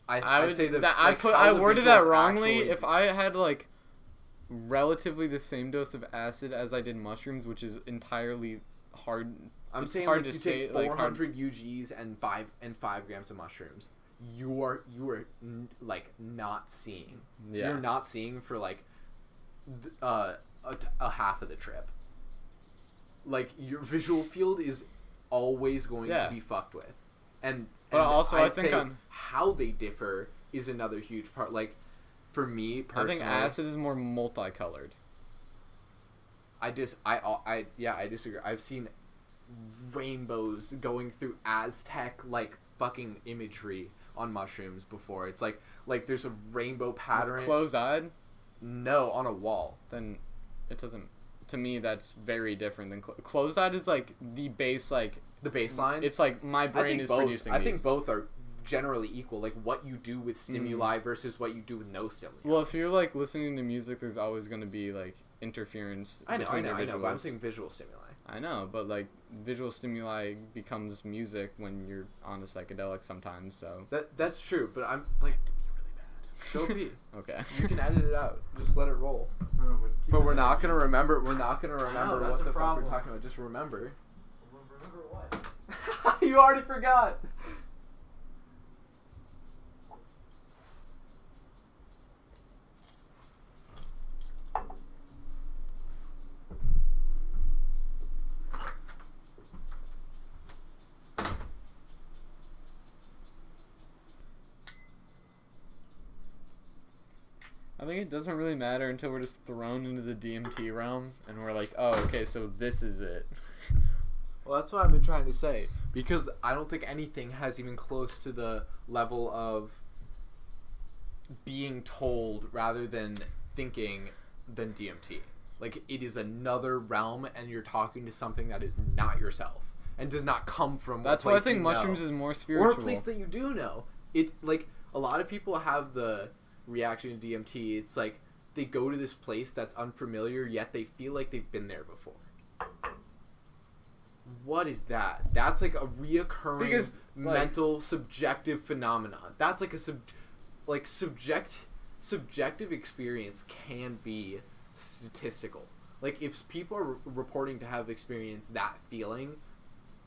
I, I I'd say that, like, I put I worded that wrongly. actually- If I had like relatively the same dose of acid as I did mushrooms, which is entirely hard. I'm it's saying hard like to you say, take like, hard- 400 UGs and five and five grams of mushrooms. You are you are n- like not seeing. Yeah. You're not seeing for like th- uh, a, a half of the trip. Like your visual field is always going Yeah. to be fucked with, and But and also I I'd think say on- how they differ is another huge part. Like for me I personally, think acid is more multicolored. I just I I yeah I disagree. I've seen rainbows going through Aztec like fucking imagery on mushrooms before. It's like like there's a rainbow pattern. Closed eyed, no, on a wall. then it doesn't. To me, that's very different than clo- closed eyed. Is like the base. Like The baseline. it's like my brain is both. producing. I these. think both are generally equal. Like what you do with mm. stimuli versus what you do with no stimuli. Well, if you're like listening to music, there's always going to be like interference. I know, I know, I know. But I'm saying visual stimuli. I know, but like visual stimuli becomes music when you're on a psychedelic sometimes. So That that's true. But I'm like, go be. okay. You can edit it out. Just let it roll. But we're not gonna remember. We're not gonna remember that's what the problem. fuck we're talking about. Just remember. Remember what? you already forgot. I think it doesn't really matter until we're just thrown into the DMT realm and we're like, oh, okay, so this is it. Well, that's what I've been trying to say. Because I don't think anything has even close to the level of being told rather than thinking than DMT. Like it is another realm, and you're talking to something that is not yourself and does not come from. That's why I think mushrooms know. is more spiritual, or a place that you do know. It like a lot of people have the reaction to DMT. It's like they go to this place that's unfamiliar, yet they feel like they've been there before. What is that? That's like a reoccurring Because, like- mental subjective phenomenon. That's like a sub, like subject subjective experience can be statistical. Like if people are re- reporting to have experienced that feeling,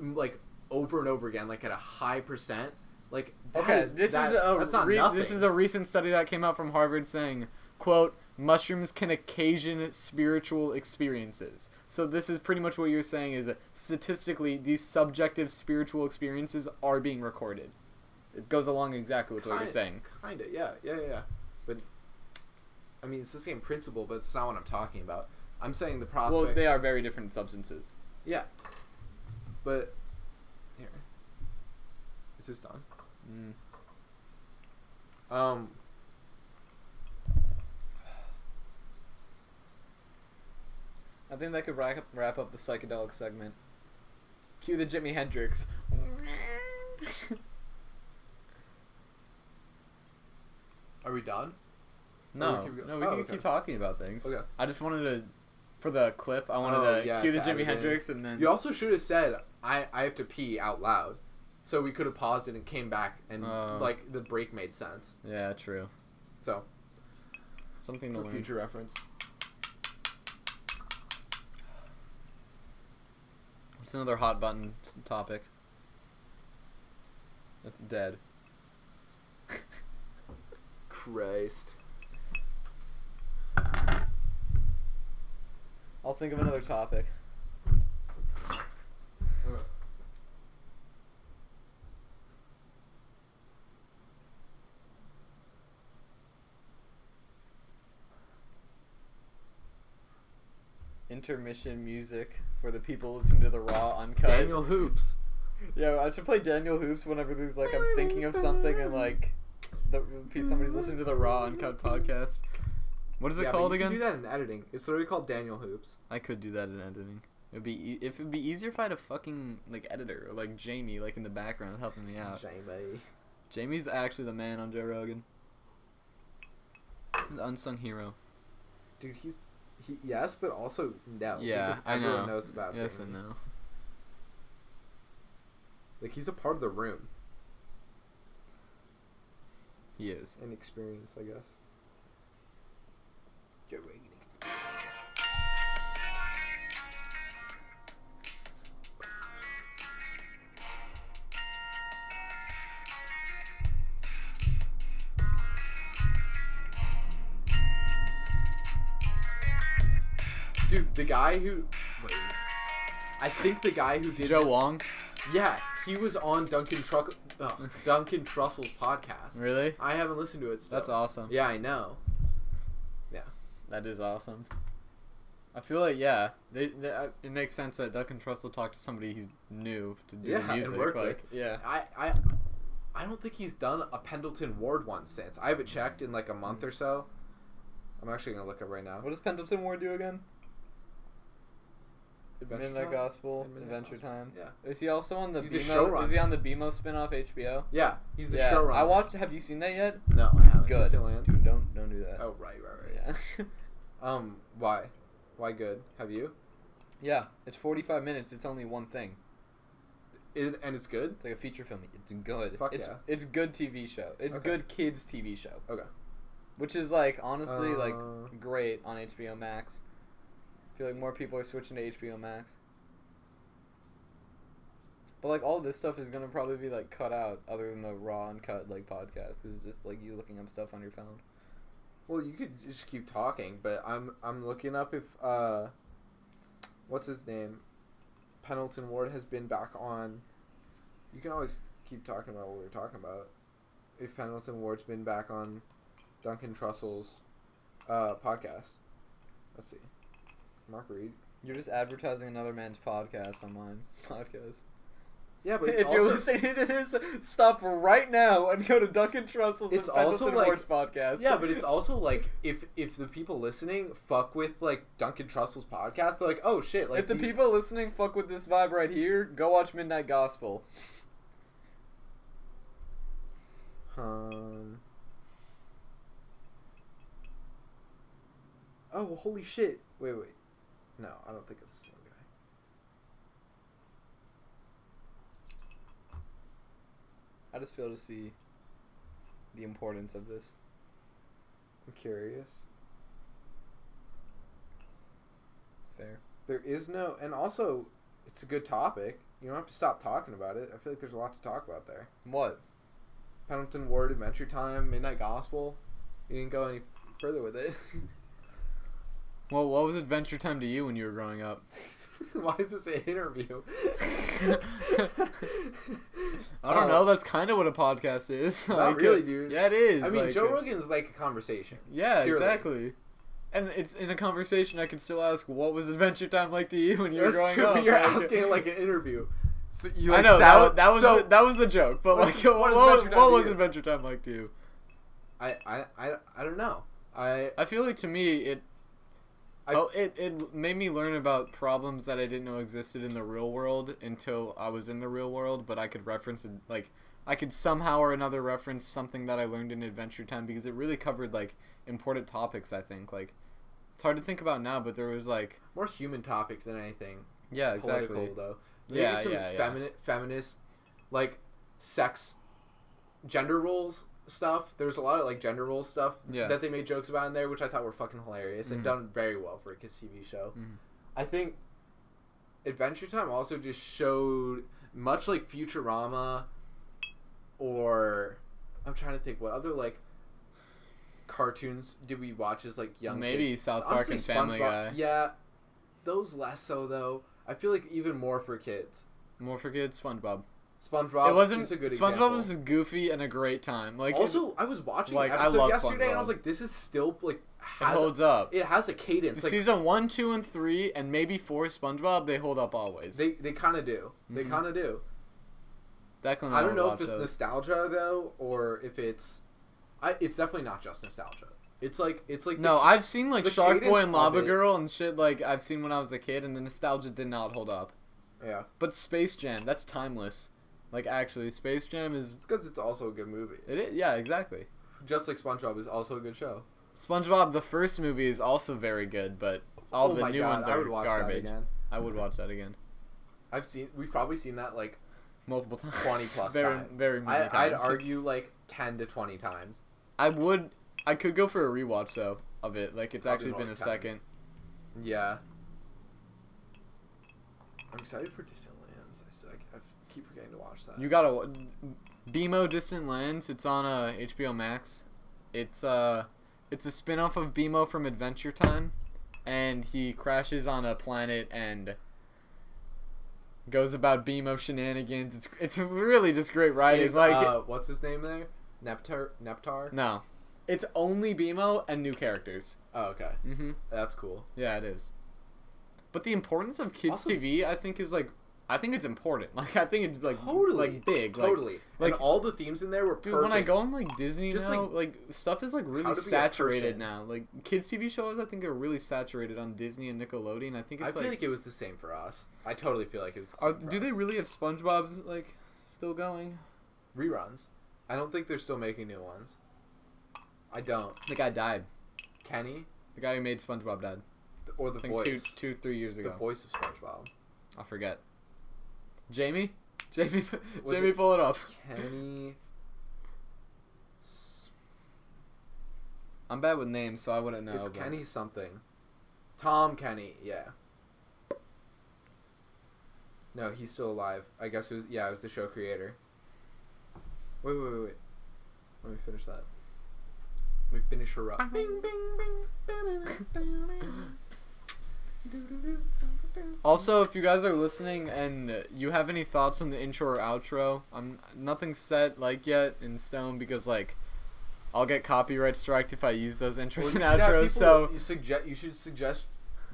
like over and over again, like at a high percent, like Okay, is- this that- is a re- this is a recent study that came out from Harvard saying, "quote Mushrooms can occasion spiritual experiences." So this is pretty much what you're saying is statistically these subjective spiritual experiences are being recorded. It goes along exactly with what you're saying. Kinda, yeah, yeah, yeah. But I mean, it's the same principle, but it's not what I'm talking about. I'm saying the prospect. Well, they are very different substances. Yeah. But here, is this done? Mm. Um. I think that could wrap up, wrap up the psychedelic segment. Cue the Jimi Hendrix. Are we done? no, we no, we oh, can okay. keep talking about things. Okay. I just wanted to, for the clip, I wanted Oh, to yeah, cue the Jimi. Hendrix and then. You also should have said I I have to pee out loud, so we could have paused it and came back and Oh. like the break made sense. Yeah, true. So Something to for learn. future reference. It's another hot button topic? That's dead. Christ. I'll think of another topic. Intermission music for the people listening to the raw uncut. Daniel Hoops. Yeah, I should play Daniel Hoops whenever there's like I'm thinking of something and like the somebody's listening to the raw uncut podcast. What is it Yeah, called you again? Can do that in editing. It's literally called Daniel Hoops. I could do that in editing. It'd be e- if it'd be easier if I had a fucking like editor or like Jamie like in the background helping me out. Jamie. Jamie's actually the man on Joe Rogan. The unsung hero. Dude, he's he yes, but also no. Yeah, because I everyone know. knows about Yes and no. Like he's a part of the room He is. and experience, I guess. The guy who wait, I think the guy who did Joe Wong. yeah, he was on Duncan Truck, ugh, Duncan Trussell's podcast. Really? I haven't listened to it. Still. That's awesome. Yeah, I know. Yeah, that is awesome. I feel like yeah, they, they, uh, it makes sense that Duncan Trussell talked to somebody he's new to do Yeah, music. with. like yeah, I, I, I don't think he's done a Pendleton Ward one since. I haven't checked in like a month or so. I'm actually gonna look up right now. What does Pendleton Ward do again? Adventure Midnight Time? Gospel, Midnight Adventure Gospel. Time. Yeah. Is he also on the He's the BMO? showrunner. is he on the BMO spinoff HBO? Yeah, he's the yeah, showrunner. I watched. Have you seen that yet? No, I haven't. Good. Distant Lands. Dude, don't don't do that. Oh right, right, right. Yeah. Um, why? Why good? Have you? yeah, it's 45 minutes. It's only one thing. It, and it's good. It's like a feature film. It's good. Fuck it's yeah. it's good TV show. It's Okay. good kids TV show. Okay. Which is like honestly like Uh, great on HBO Max. Feel like more people are switching to HBO Max. But like all this stuff is gonna probably be like cut out, other than the raw and cut like podcast, because it's just like you looking up stuff on your phone. Well, you could just keep talking, but I'm I'm looking up if uh, what's his name, Pendleton Ward has been back on. You can always keep talking about what we are talking about. If Pendleton Ward's been back on Duncan Trussell's uh, podcast, let's see, Mark Reed. You're just advertising another man's podcast on mine podcast. Yeah, but if you're listening to this, stop right now and go to Duncan Trussell's It's and also, like- podcast. yeah, but it's also like if if the people listening fuck with like Duncan Trussell's podcast, they're like, oh shit, like if the these- people listening fuck with this vibe right here, go watch Midnight Gospel. Um. Oh, holy shit. Wait, wait. No, I don't think it's the same guy. I just feel to see the importance of this. I'm curious. Fair. There is no. And also, it's a good topic. You don't have to stop talking about it. I feel like there's a lot to talk about there. What? Pendleton Ward, Adventure Time, Midnight Gospel. You didn't go any further with it. Well, what was Adventure Time to you when you were growing up? Why is this an interview? I don't Oh. know. That's kind of what a podcast is. Not Like, really, dude. Yeah, it is. I mean, like, Joe uh, Rogan is like a conversation. Yeah, purely. exactly. And it's in a conversation. I can still ask, "What was Adventure Time like to you when you were growing true, up?" You're Like, asking like an interview. So you I like know that, that was so, the, that was the joke. But What like, what, what what, was? Adventure Time like to you? I, I, I, I don't know. I I feel like to me it. I- oh, it, it made me learn about problems that I didn't know existed in the real world until I was in the real world, but I could reference it, like I could somehow or another reference something that I learned in Adventure Time because it really covered like important topics. I think like it's hard to think about now, but there was like more human topics than anything yeah, exactly. political though. Maybe Yeah, some yeah, yeah. Feminist, feminist, like sex, gender roles stuff. There's a lot of like gender role stuff Yeah. that they made jokes about in there, which I thought were fucking hilarious and Mhm. done very well for a kids TV show. Mhm. I think Adventure Time also just showed much like Futurama, or I'm trying to think what other like cartoons did we watch as like young Maybe kids? South Park Honestly, and Family Guy. Yeah, those less so though. I feel like even more for kids. More for kids, SpongeBob. SpongeBob it wasn't. is a good idea. SpongeBob example. was goofy and a great time. Like it- also, I was watching like, an I episode love yesterday and I was like, this is still like It has holds up. it has a cadence. Like, season one, two, and three, and maybe four SpongeBob, they hold up always. they they kind of do. They Mhm. kind of do. Definitely I don't know if it's those. nostalgia though, or if it's. I, it's definitely not just nostalgia. It's like it's like No, ca- I've seen like the Shark Boy and Lava Girl and shit like I've seen when I was a kid, and the nostalgia did not hold up. yeah. But Space Jam, that's timeless. Like actually, Space Jam is It's because it's also a good movie. it is yeah exactly. Just like SpongeBob is also a good show. SpongeBob, the first movie is also very good, but all oh the new god, ones I are would watch that garbage. again. I would watch that again I've seen. We've probably seen that like multiple times. 20 plus very, times. Very many I, I'd argue like ten to twenty times. I would. I could go for a rewatch though of it. Like it's Probably actually been a 10. second. Yeah. I'm excited for Distant Lands. I, still, I, I keep forgetting to watch that. You gotta BMO Distant Lands. It's on uh, HBO Max. It's uh, it's a spin-off of BMO from Adventure Time, and he crashes on a planet and goes about BMO shenanigans. It's it's really just great writing. Is, like uh, what's his name there? NEPTR. NEPTR. no, it's only BMO and new characters. Oh, okay. Mm-hmm. That's cool. Yeah, it is. But the importance of kids Also- TV, I think, is like, I think it's important. Like, I think it's like Totally. like big. Totally. like- and all the themes in there were Dude, when I go on like Disney Just, now, like, like, stuff is like really to be a saturated now. Like kids TV shows, I think are really saturated on Disney and Nickelodeon. I think I it's feel like, like, it was the same for us. I totally feel like it was. The are, do they really have SpongeBob's like still going? reruns? I don't think they're still making new ones. I don't. The guy died. Kenny The guy who made SpongeBob died. or the I think voice. two, two, three years ago. the voice of SpongeBob. I forget. Jamie, Jamie, Was Jamie, it- pull it up. Kenny. I'm bad with names, so I wouldn't know. it's but- Kenny something. Tom Kenny. Yeah. No, he's still alive. I guess it was. Yeah, it was the show creator. Wait, wait, wait, wait. Let me finish that. Let me finish her up. Also, if you guys are listening and you have any thoughts on the intro or outro, I'm nothing set like yet in stone because like I'll get copyright striked if I use those intros Well, and outros. So you suggest you should suggest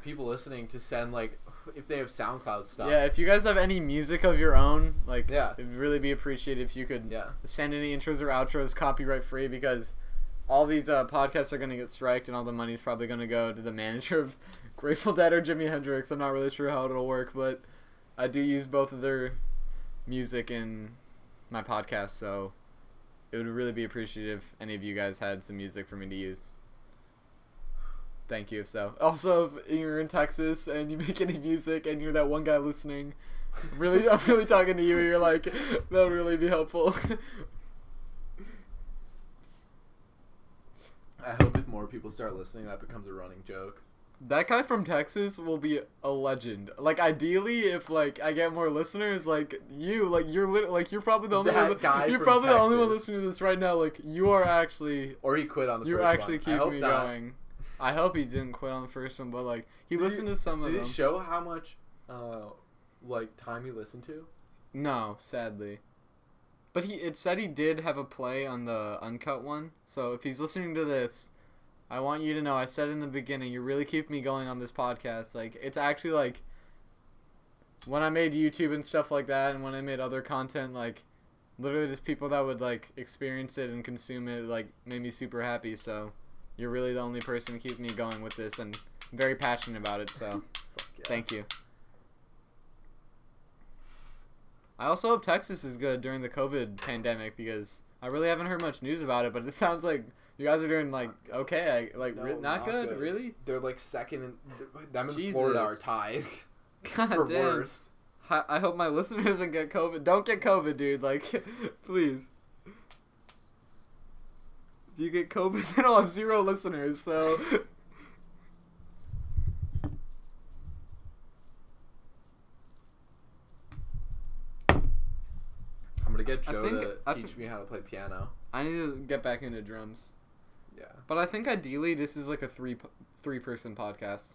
people listening to send like if they have SoundCloud stuff. yeah, if you guys have any music of your own, like Yeah. it'd really be appreciated if you could Yeah. send any intros or outros copyright free because all these uh, podcasts are gonna get striked and all the money's probably gonna go to the manager of Grateful Dead or Jimi Hendrix. I'm not really sure how it'll work, but I do use both of their music in my podcast, so it would really be appreciative if any of you guys had some music for me to use. Thank you. If so, also if you're in Texas and you make any music and you're that one guy listening, really, I'm really talking to you. You're like, that would really be helpful. I hope if more people start listening, that becomes a running joke. That guy from Texas will be a legend. Like ideally, if like I get more listeners, like you, like you're lit- like you're probably the only That one. guy you're probably the only one listening to this right now. Like you are actually, Or he quit on the you're actually one. Keeping me not. going. I hope he didn't quit on the first one, but like he Did listened to some of Did them. it show how much, uh, like time he listened to? No, sadly. But he it said he did have a play on the uncut one. So if he's listening to this, I want you to know I said in the beginning, you really keep me going on this podcast. Like it's actually like when I made YouTube and stuff like that and when I made other content like literally just people that would like experience it and consume it like made me super happy. So you're really the only person to keep me going with this and I'm very passionate about it. So yeah. Thank you. I also hope Texas is good during the COVID pandemic because I really haven't heard much news about it. But it sounds like you guys are doing like okay, I, like No, not, not good, good. really. They're like second, in, them in Florida are Jesus. tied God for damn. worst. I, I hope my listeners doesn't get COVID. Don't get COVID, dude. Like, please. If you get COVID, then I'll have zero listeners. So. I'm gonna get Joe to I teach me how to play piano. I need to get back into drums. Yeah. But I think ideally this is like a three three person podcast.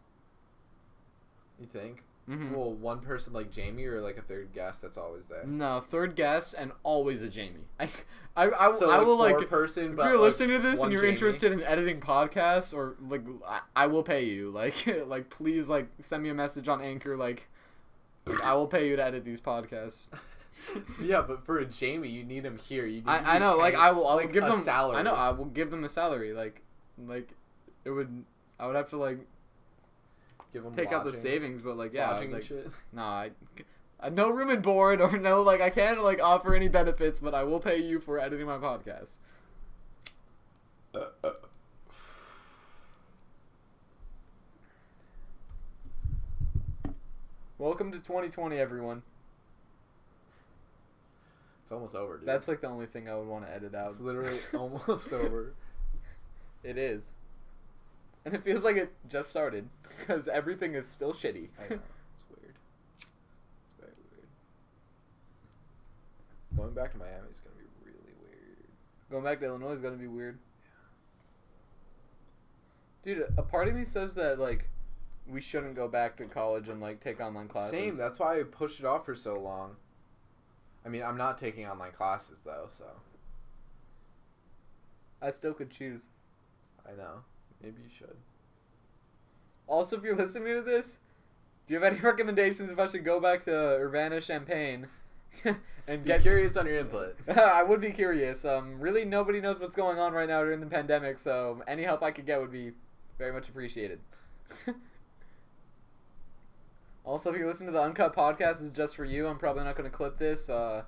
You think? hmm Well, one person like Jamie or like a third guest that's always there. No, third guest and always a Jamie. I, I, I, So I like, will like. person, If you're like, listening to this and you're Jamie. interested in editing podcasts, or like, I, I will pay you. Like, like please, like, send me a message on Anchor. Like, I will pay you to edit these podcasts. yeah, but for a Jamie, you need him here. You need I, I know. Like, I will. I will like, give a them salary. I know. I will give them a salary. Like, like, it would. I would have to like Give him take out the savings, but like, yeah, lodging like, shit. nah. I, I uh, no room and board or no like I can't like offer any benefits, but I will pay you for editing my podcast. Welcome to 2020, everyone. Almost over, dude. That's like the only thing I would want to edit out. it's literally almost over. It is. And it feels like it just started because everything is still shitty. I know. It's weird. It's very weird. Going back to Miami is gonna be really weird. Going back to Illinois is gonna be weird. Dude, a part of me says that like we shouldn't go back to college and like take online classes. Same. That's why I pushed it off for so long. I mean, I'm not taking online classes though, so I still could choose. I know. Maybe you should. Also, if you're listening to this, if you have any recommendations if I should go back to Urbana Champaign and Be get curious on your input. I would be curious. Um, really, nobody knows what's going on right now during the pandemic, so any help I could get would be very much appreciated. Also, if you listen to the Uncut podcast, it's just for you. I'm probably not going to clip this. Uh,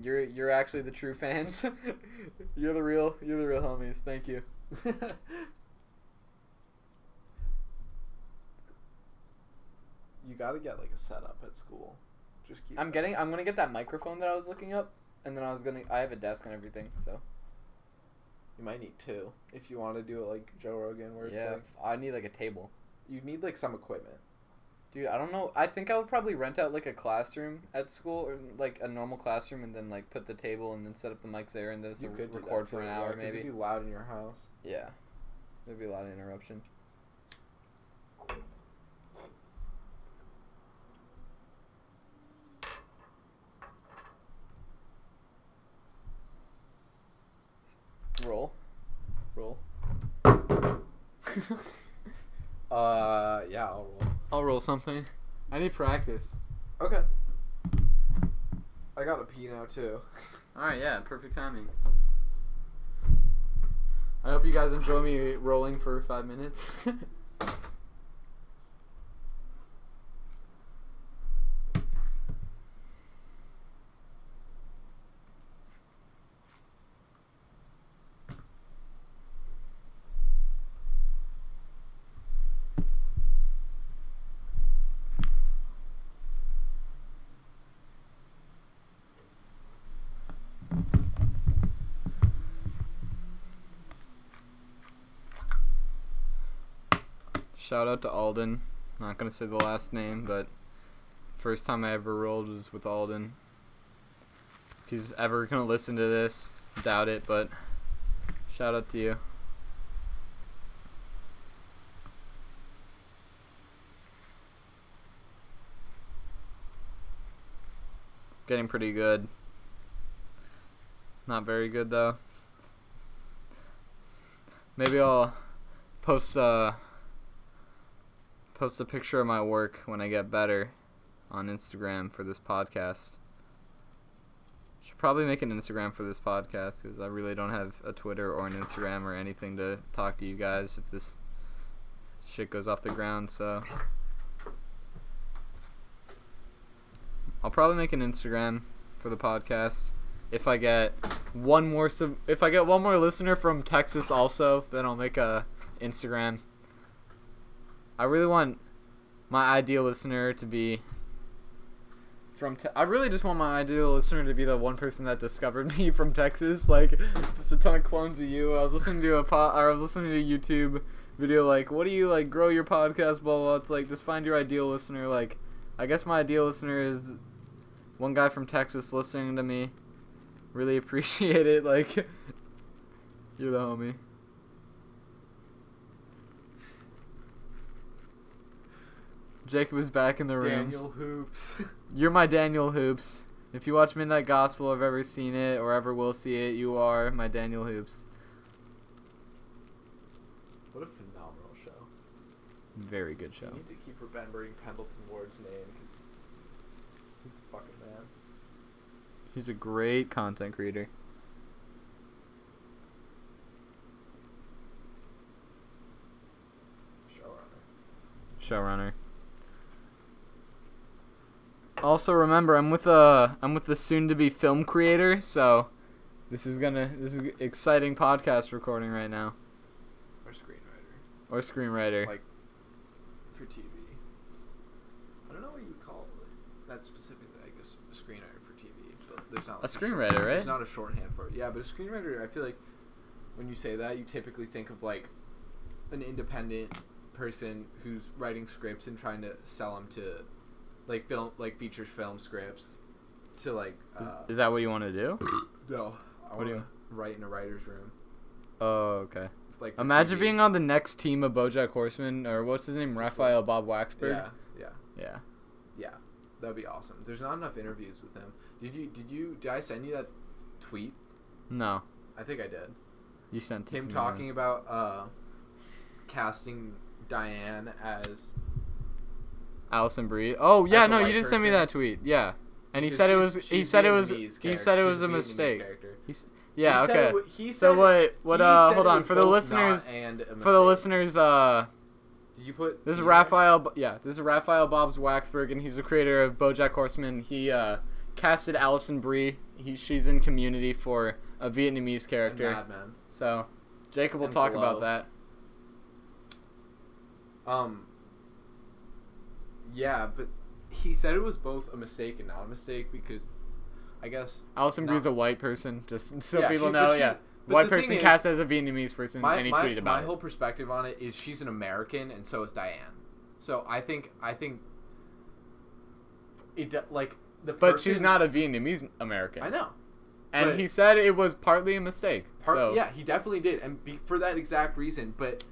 you're you're actually the true fans. you're the real you're the real homies. Thank you. you got to get like a setup at school. Just keep. I'm getting I'm gonna get that microphone that I was looking up, and then I was gonna I have a desk and everything. So You might need two if you want to do it like Joe Rogan, where it's yeah, like I need like a table. you need like some equipment. Dude, I don't know. I think I would probably rent out like a classroom at school, or like a normal classroom, and then like put the table and then set up the mics there, and then just could record for an hour yeah, maybe. It'd be loud in your house. Yeah, there'd be a lot of interruption. Roll, roll. Uh, yeah, I'll roll. I'll roll something. I need practice. Okay. I gotta pee now too. All right, yeah, perfect timing. I hope you guys enjoy me rolling for five minutes. Shout out to Alden. Not gonna say the last name, but first time I ever rolled was with Alden. If he's ever gonna listen to this, doubt it, but shout out to you. Getting pretty good. Not very good though. Maybe I'll post uh post a picture of my work when I get better on Instagram for this podcast. Should probably make an Instagram for this podcast because I really don't have a Twitter or an Instagram or anything to talk to you guys if this shit goes off the ground. So I'll probably make an Instagram for the podcast. If I get one more sub- if I get one more listener from Texas also, then I'll make a Instagram. I really want my ideal listener to be from te- I really just want my ideal listener to be the one person that discovered me from Texas like just a ton of clones of you. I was listening to a po- or I was listening to a YouTube video like what do you like grow your podcast blah blah. blah. It's like just find your ideal listener like I guess my ideal listener is one guy from Texas listening to me. Really appreciate it like you're the homie. Jacob is back in the room. Daniel Hoops. You're my Daniel Hoops. If you watch Midnight Gospel, or have ever seen it or ever will see it, you are my Daniel Hoops. what a phenomenal show. Very good show. You need to keep remembering Pendleton Ward's name because he's the fucking man. He's a great content creator. Showrunner. showrunner. Also, remember, I'm with a I'm with the soon-to-be film creator, so this is gonna this is exciting podcast recording right now Or screenwriter. or screenwriter. Like for TV. I don't know what you would call it. That specifically, I guess, a screenwriter for TV. But there's not a like short- screenwriter, There's right? not a shorthand for it. Yeah, but a screenwriter, I feel like when you say that, you typically think of like an independent person who's writing scripts and trying to sell them to like film, like feature film scripts to like. Is, Uh, is that what you want to do? no, I What do want you- to write in a writer's room. Oh, okay. Like Imagine TV. being on the next team of BoJack Horseman, or what's his name, Raphael Bob Waksberg. Yeah, yeah. Yeah. Yeah, that'd be awesome. There's not enough interviews with him. Did you? Did you? Did I send you that tweet? No, I think I did. you sent it Him to me. talking about uh, casting Diane as. Alison Brie. Oh yeah, no, you did send me that tweet. Yeah, and he because said it was. He said it was. He said it was a mistake. character. Yeah. He said Okay. it he So said what? What? Uh, hold on. For the listeners, and for the listeners, uh, Did you put? this is? Raphael. Yeah, this is Raphael Bob's Waksberg, and he's the creator of BoJack Horseman. He uh, casted Alison Brie. He she's in Community for a Vietnamese character. Mad Men. So, Jacob will And talk Glow. about that. Um. Yeah, but he said it was both a mistake and not a mistake because, I guess Alison. Brie's a white person, just so Yeah, people she- know. Yeah, white person is- cast as a Vietnamese person, my and he my, tweeted my about it. My whole perspective on it is she's an American and so is Diane. So I think I think it like the But she's not a Vietnamese American. I know. And he said it was partly a mistake. Part, so Yeah, he definitely did, and be, for that exact reason. But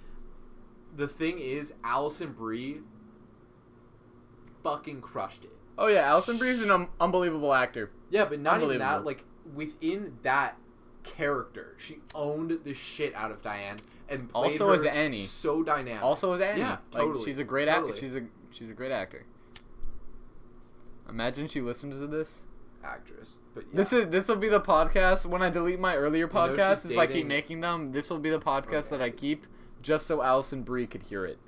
the thing is, Alison Brie fucking crushed it. Oh yeah, Alison is an um, unbelievable actor. Yeah, but not even that. Like within that character, she owned the shit out of Diane and played Also as Annie. so dynamic. Also as Annie. Yeah, like, totally, she's a great actor. totally. She's a she's a great actor. Imagine she listens to this. actress. But yeah. This is this will be the podcast when I delete my earlier podcasts. if I keep making them, this will be the podcast that I keep just so Alison Brie could hear it.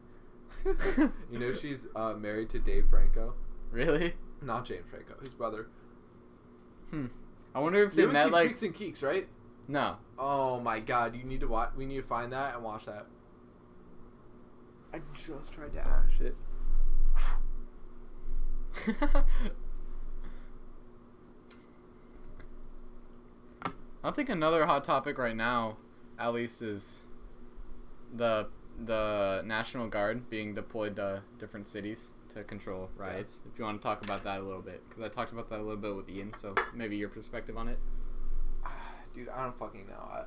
you know she's uh, married to Dave Franco, Really? not Jane Franco, his brother. Hmm. I wonder if they You haven't met seen like Freaks and Geeks, right? no. Oh my god, you need to watch. We need to find that and watch that. I just tried to ash it. I think another hot topic right now, at least, is the the National Guard being deployed to different cities to control riots. If you want to talk about that a little bit, because I talked about that a little bit with Ian, so maybe your perspective on it. Ah, dude, I don't fucking know.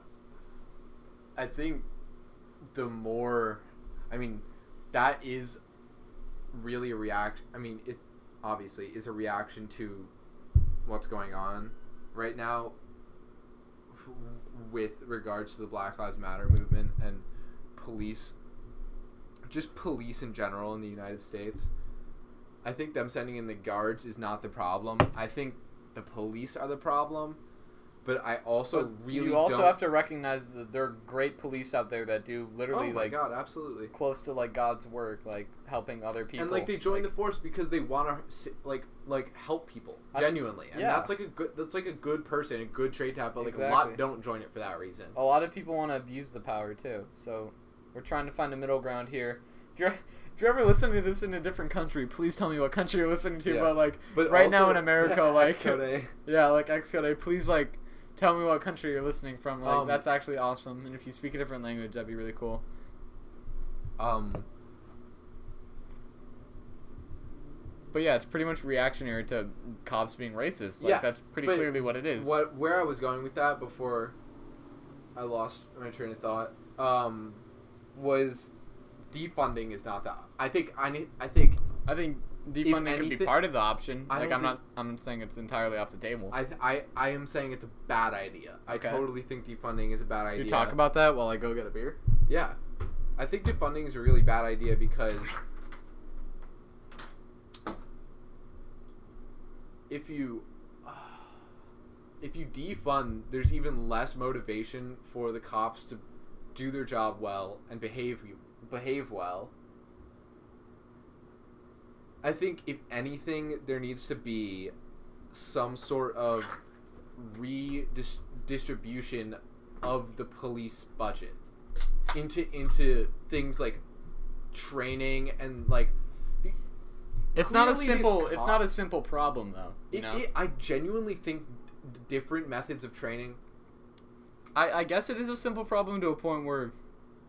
I, I think the more, I mean, that is really a react. I mean, it obviously is a reaction to what's going on right now with regards to the Black Lives Matter movement and police, just police in general in the United States. I think them sending in the guards is not the problem. I think the police are the problem. But I also But really you also don't. have to recognize that there are great police out there that do oh literally my like god, absolutely. close to like God's work, like helping other people. and like they join Like, the force because they want to like like help people I- genuinely, and that's like a good that's like a good person, a good trait to have. But like a lot don't join it for that reason. a lot of people want to abuse the power too. So we're trying to find a middle ground here. If you're if you're ever listening to this in a different country, please tell me what country you're listening to. Yeah. But like But right now in America, yeah, like Xcode, yeah, like Xcode, please like tell me what country you're listening from. Like Um, that's actually awesome. And if you speak a different language, that'd be really cool. um, But yeah, it's pretty much reactionary to cops being racist. Like Yeah, that's pretty clearly what it is. what where I was going with that before I lost my train of thought um, was defunding is not that. I think I need. I think I think defunding could be part of the option. I Like I'm not I'm not saying it's entirely off the table. I I I am saying it's a bad idea. I totally think defunding is a bad idea. you talk about that while I go get a beer. Yeah, I think defunding is a really bad idea because if you if you defund, there's even less motivation for the cops to do their job well and behave behave well. I think if anything, there needs to be some sort of redistribution of the police budget into into things like training and like It's not a simple it's not a simple problem though. You it, know? it, I genuinely think different methods of training. I, I guess it is a simple problem to a point where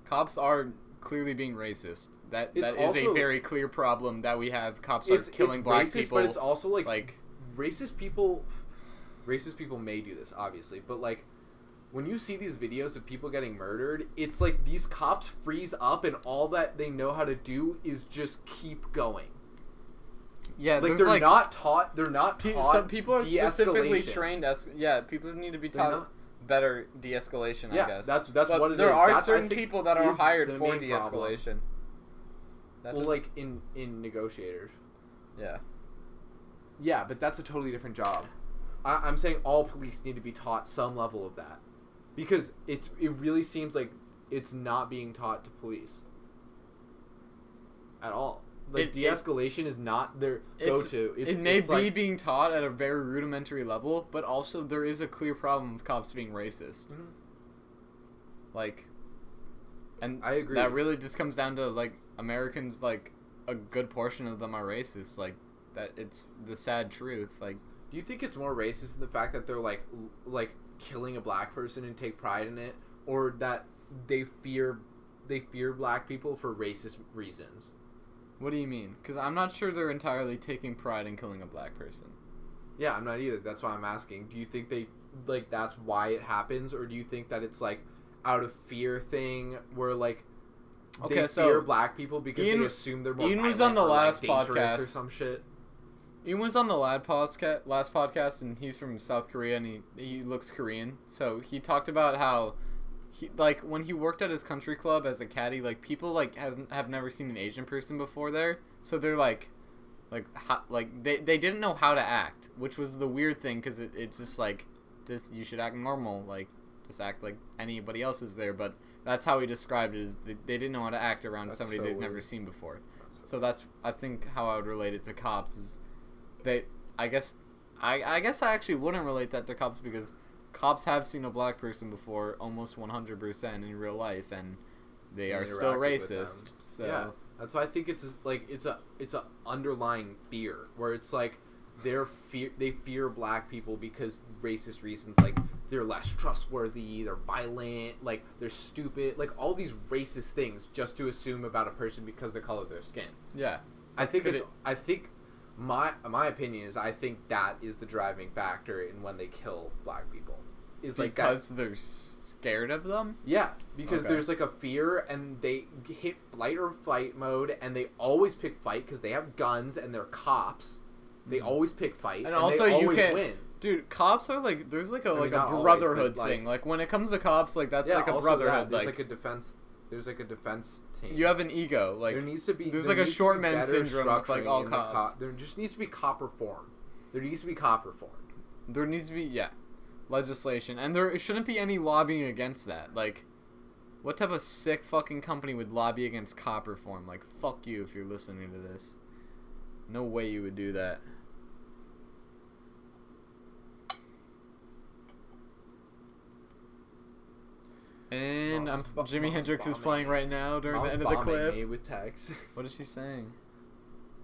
cops are clearly being racist. That It's that is also- a very clear problem that we have. Cops are killing it's black racist, people. but it's also like like racist people. Racist people may do this, obviously, but like when you see these videos of people getting murdered, it's like these cops freeze up and all that they know how to do is just keep going. yeah, Like there's they're like not taught. They're not pe- taught. some people are specifically de-escalation. trained as yeah. People need to be They're taught not- better de-escalation. Yeah, I guess that's- that's But what it there is. are That's, certain people that are hired for de-escalation. Well, doesn't- like in in negotiators. yeah. Yeah, but that's a totally different job. I, I'm saying all police need to be taught some level of that, because it it really seems like it's not being taught to police at all. Like It- it- de-escalation is not their go-to. It's, it may it's be like, being taught at a very rudimentary level, but also there is a clear problem of cops being racist. Mhm. Like, and I agree. That really just comes down to like Americans. Like a good portion of them are racist. Like that, it's the sad truth. Like Do you think it's more racist in the fact that they're like l- like killing a black person and take pride in it, or that they fear they fear black people for racist reasons? What do you mean? Because I'm not sure they're entirely taking pride in killing a black person. Yeah, I'm not either. That's why I'm asking. Do you think they like that's why it happens, or do you think that it's like out of fear thing where like they Okay, so fear black people because Ian- they assume they're more Ian was on the or, like, last dangerous or podcast. some shit? He was on the lad podcast, last podcast, and he's from South Korea, and he he looks Korean. So he talked about how, he like when he worked at his country club as a caddy, like people like hasn't have never seen an Asian person before there, so they're like, like how, like they they didn't know how to act, which was the weird thing because it, it's just like, just you should act normal, like just act like anybody else is there, but. That's how he described it. Is they, they didn't know how to act around That's somebody so they've never seen before. So that's I think how I would relate it to cops is they I guess I I guess I actually wouldn't relate that to cops because cops have seen a black person before almost 100% in real life and they And are still interacted with them. racist. So yeah, that's why I think it's like it's a it's a underlying fear where it's like they're fear they fear black people because racist reasons like they're less trustworthy, they're violent, like they're stupid, like all these racist things just to assume about a person because the color of their skin. yeah. I think Could it's it- I think my my opinion is I think that is the driving factor in when they kill black people. Is like that because they're scared of them? yeah, because Okay. there's like a fear, and they hit flight or fight mode, and they always pick fight because they have guns and they're cops. They Mhm. always pick fight, And and, also they you can- win. Dude, cops are like there's like a like a brotherhood like- thing. Like when it comes to cops, like that's yeah, like a brotherhood. that, there's like, like, a defense. There's like a defense team. you have an ego. Like there needs to be. there's there like a short man syndrome with, like, all in the cops. there just needs to be cop reform. There needs to be cop reform. There needs to be yeah, legislation, and there shouldn't be any lobbying against that. Like, what type of sick fucking company would lobby against cop reform? Like, fuck you if you're listening to this. No way you would do that. And I'm, Jimi Hendrix is playing right now during Mom's the end of the clip. me with text. What is she saying?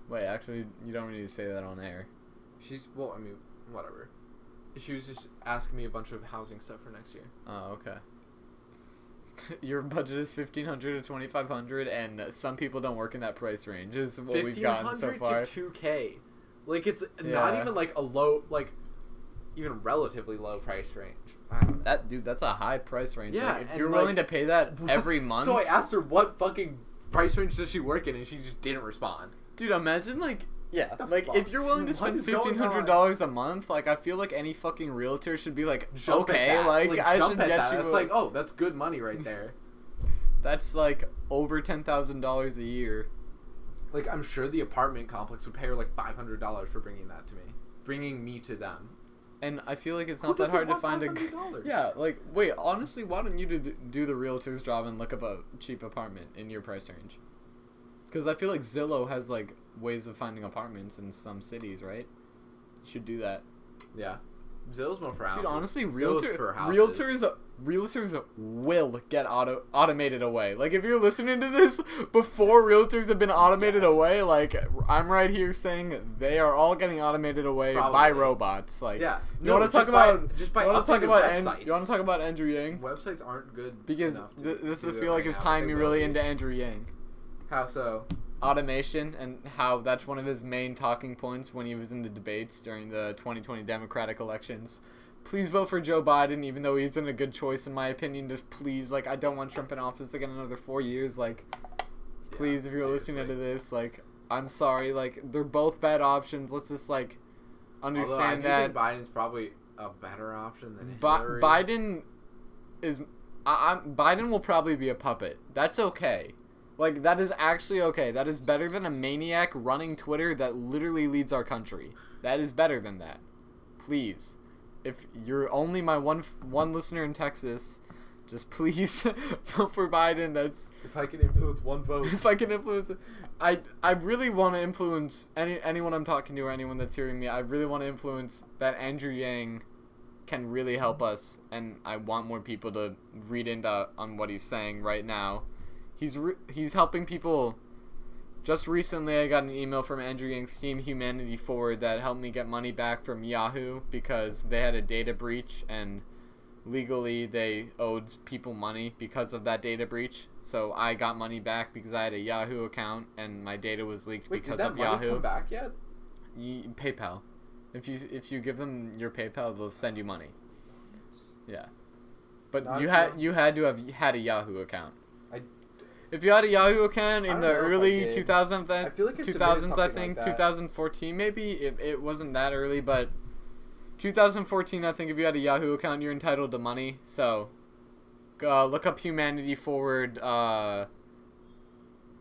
Wait, actually, you don't need to say that on air. She's well, I mean, whatever. She was just asking me a bunch of housing stuff for next year. Oh, okay. Your budget is fifteen hundred to twenty five hundred, and some people don't work in that price range. Is what we've gotten so hundred far. to two K, like it's not even like a low, like even relatively low price range. I don't know. That dude, that's a high price range. Yeah, Like, if you're like- willing to pay that every month. So I asked her what fucking price range does she work in? And she just didn't respond. Dude, imagine like yeah, like fuck? if you're willing to spend fifteen hundred dollars a month, like I feel like any fucking realtor should be like, Jump okay, that. like, I should get that. you. It's like, oh, that's good money right there. that's like over ten thousand dollars a year. like I'm sure the apartment complex would pay her like five hundred dollars for bringing that to me, bringing me to them. And I feel like it's Who not that hard to find a. g- $500? Yeah, like wait, honestly, why don't you do the, do the realtor's job and look up a cheap apartment in your price range? Because I feel like Zillow has like ways of finding apartments in some cities, right? You should do that. Yeah, Zillow's more for houses. Dude, honestly, realtor, realtors, realtors will get auto automated away. Like if you're listening to this before realtors have been automated Yes. away, like I'm right here saying they are all getting automated away by robots. Like Yeah, you no, want to talk by- about just by you want to talk about An- websites. you want to talk about Andrew Yang Websites aren't good because enough to th- this do I feel like it's time but me really into. Andrew Yang How so? Automation and how that's one of his main talking points when he was in the debates during the 2020 Democratic elections. Please vote for Joe Biden, even though he's in a good choice in my opinion. Just please, like, I don't want Trump in office again another four years. Like, please, if you're listening to this, like, I'm sorry. Like, they're both bad options. Let's just like Although I understand do that. think Biden's probably a better option than Bi- Hillary. Biden is I- I'm, Biden will probably be a puppet. That's okay. Like that is actually okay. That is better than a maniac running Twitter that literally leads our country. That is better than that. Please, if you're only my one one listener in Texas, just please vote for Biden. That's If I can influence one vote, if I can influence. I I really want to influence any anyone I'm talking to or anyone that's hearing me. I really want to influence that Andrew Yang can really help us, and I want more people to read into on what he's saying right now. He's re- he's helping people. Just recently, I got an email from Andrew Yang's team, Humanity Forward, that helped me get money back from Yahoo because they had a data breach and legally they owed people money because of that data breach. So I got money back because I had a Yahoo account and my data was leaked Wait, because of money Yahoo. come back yet? Ye- PayPal. If you if you give them your PayPal, they'll send you money. Yeah, but Not you had you had to have had a Yahoo account. If you had a Yahoo account in the know if I early 2000s, I feel like I 2000s, I think like 2014 maybe. It, it wasn't that early, but 2014, I think if you had a Yahoo account, you're entitled to money. So, uh, look up Humanity Forward uh,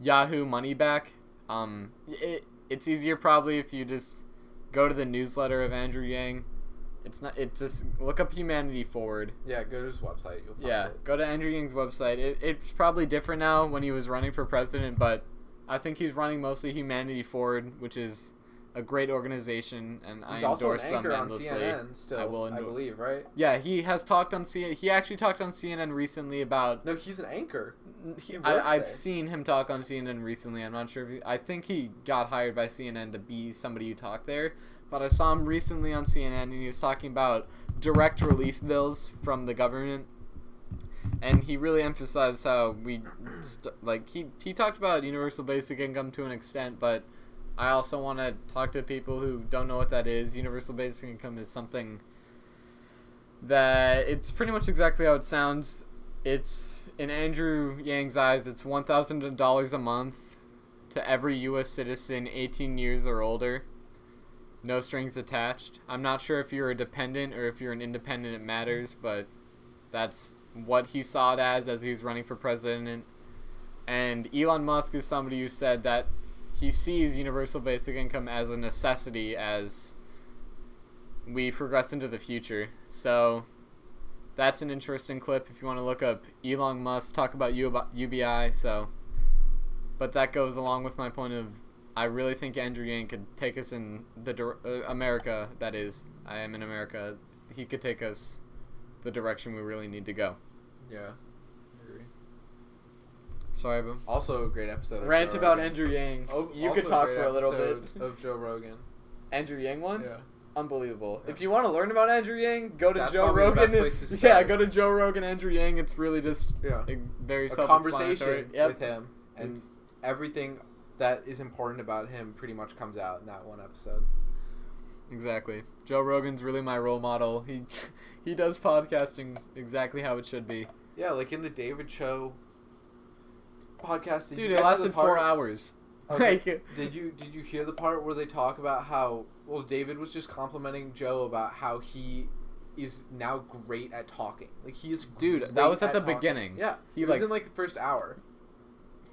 Yahoo Money Back. Um, it, it's easier probably if you just go to the newsletter of Andrew Yang. It's not. It just look up Humanity Forward. Yeah, go to his website. You'll find Yeah, it. go to Andrew Yang's website. It, it's probably different now when he was running for president, but I think he's running mostly Humanity Forward, which is a great organization, and He's I also an endorse them anchor on endlessly. CNN still, I I, will endorse- believe, right? Yeah, he has talked on CNN. He actually talked on CNN recently about. No, he's an anchor. He, he I, I've there. seen him talk on CNN recently. I'm not sure if he, I think he got hired by CNN to be somebody who talked there. But I saw him recently on CNN, and he was talking about direct relief bills from the government. And he really emphasized how we st- like he he talked about universal basic income to an extent but i also want to talk to people who don't know what that is. Universal basic income is something that it's pretty much exactly how it sounds. It's in andrew yang's eyes it's $1000 a month to every us citizen 18 years or older no strings attached i'm not sure if you're a dependent or if you're an independent it matters but that's what he saw it as as he was running for president. And Elon Musk is somebody who said that he sees universal basic income as a necessity as we progress into the future. So that's an interesting clip if you want to look up Elon Musk talk about UBI. So, but that goes along with my point of I really think Andrew Yang could take us in the dir- uh, America. That is, I am in America. He could take us the direction we really need to go. Yeah. Sorry, but Also, a great episode. Of rant Joe about Rogan. Andrew Yang. Oh, you could talk great for a little bit. of Joe Rogan. Andrew Yang one. Yeah. Unbelievable. Yeah. If you want to learn about Andrew Yang, go to That's Joe probably the Rogan. best and- place to yeah, go to Joe Rogan, Andrew Yang. It's really just Yeah. a very A conversation Yep. with him, and Mm. everything that is important about him pretty much comes out in that one episode. Exactly. Joe Rogan's really my role model. He he does podcasting exactly how it should be. Yeah, like in the David show. podcast did Dude, it get to the lasted four hours. Okay. Like, Did you did you hear the part where they talk about how well David was just complimenting Joe about how he is now great at talking. Like he is Dude, that was at the talking. beginning. Yeah. He, He was in like the first hour.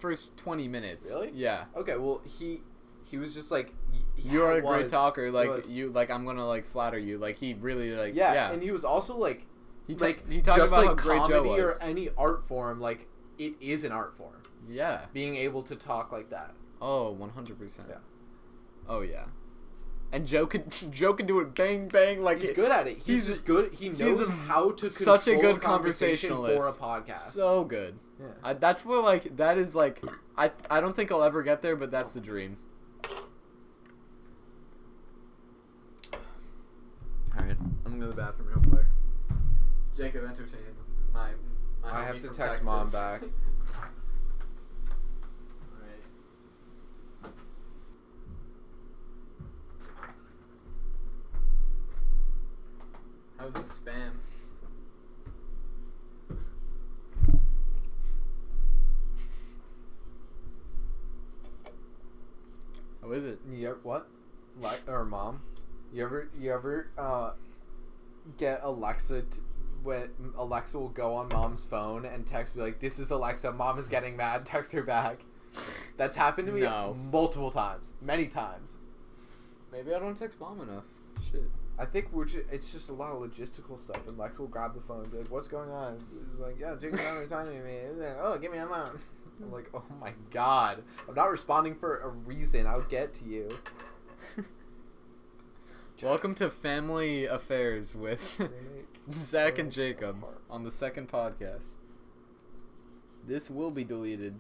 First twenty minutes. Really? Yeah. Okay, well he he was just like yeah, you are a it great talker. Like was. you, like I'm gonna like flatter you. Like he really like Yeah, yeah. and he was also like he ta- like he talked just about like how great Joe comedy was. or any art form, like it is an art form. yeah. Being able to talk like that. Oh, 100 percent. Yeah. Oh yeah. And Joe could Joe could do it bang bang like He's it- good at it. He's, he's- just good. He knows a- how to such a good conversation conversationalist. for a podcast. So good. yeah. I, that's what like that is like. I I don't think I'll ever get there, but that's the dream. All right, I'm gonna go to the bathroom real quick. Jacob, entertain my. my I have to from text mom back. Alright. How's a spam? How is it? You ever, what? Like or mom? You ever you ever uh, get Alexa t- when Alexa will go on mom's phone and text me like, "This is Alexa. Mom is getting mad. Text her back." That's happened to me No. multiple times, many times. Maybe I don't text mom enough. Shit. I think we're ju- it's just a lot of logistical stuff, and Lex will grab the phone and be like, "What's going on?" He's like, "Yeah, Jake's not talking to me." He's like, "Oh, give me a phone." I'm like, "Oh my god, I'm not responding for a reason. I'll get to you." Welcome to Family Affairs with Zach and Jacob on the second podcast. This will be deleted.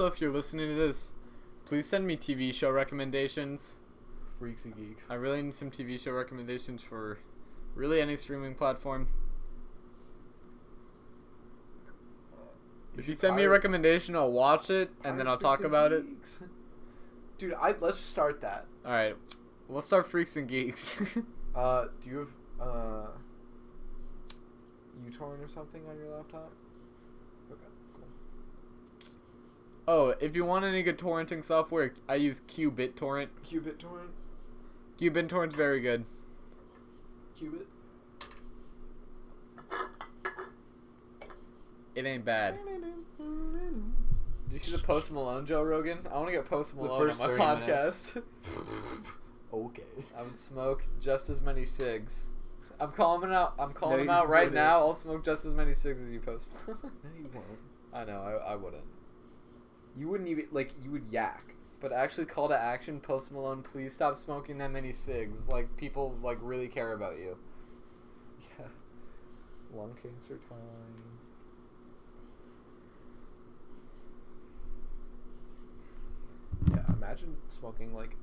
Also, if you're listening to this, please send me TV show recommendations. Freaks and geeks. I really need some TV show recommendations for really any streaming platform. If you send me a recommendation, I'll watch it and then I'll talk about it. Dude, I let's start that. All right, we'll start Freaks and Geeks. Uh, do you have uh uTorrent or something on your laptop? Okay, cool. Oh, if you want any good torrenting software, I use Qbit Torrent. Qubit torrent. Qbit Torrent's very good. Qubit. It ain't bad. Did you see the Post Malone Joe Rogan? I want to get Post The Malone first on my podcast. okay. I would smoke just as many cigs. I'm calling him out. I'm calling No, him out right wouldn't. now. I'll smoke just as many cigs as you, Post. Malone. No, you won't. I know. I, I wouldn't. You wouldn't even like. You would yak. But actually, call to action, Post Malone. Please stop smoking that many cigs. Like people like really care about you. Yeah. Lung cancer time. Yeah, imagine smoking like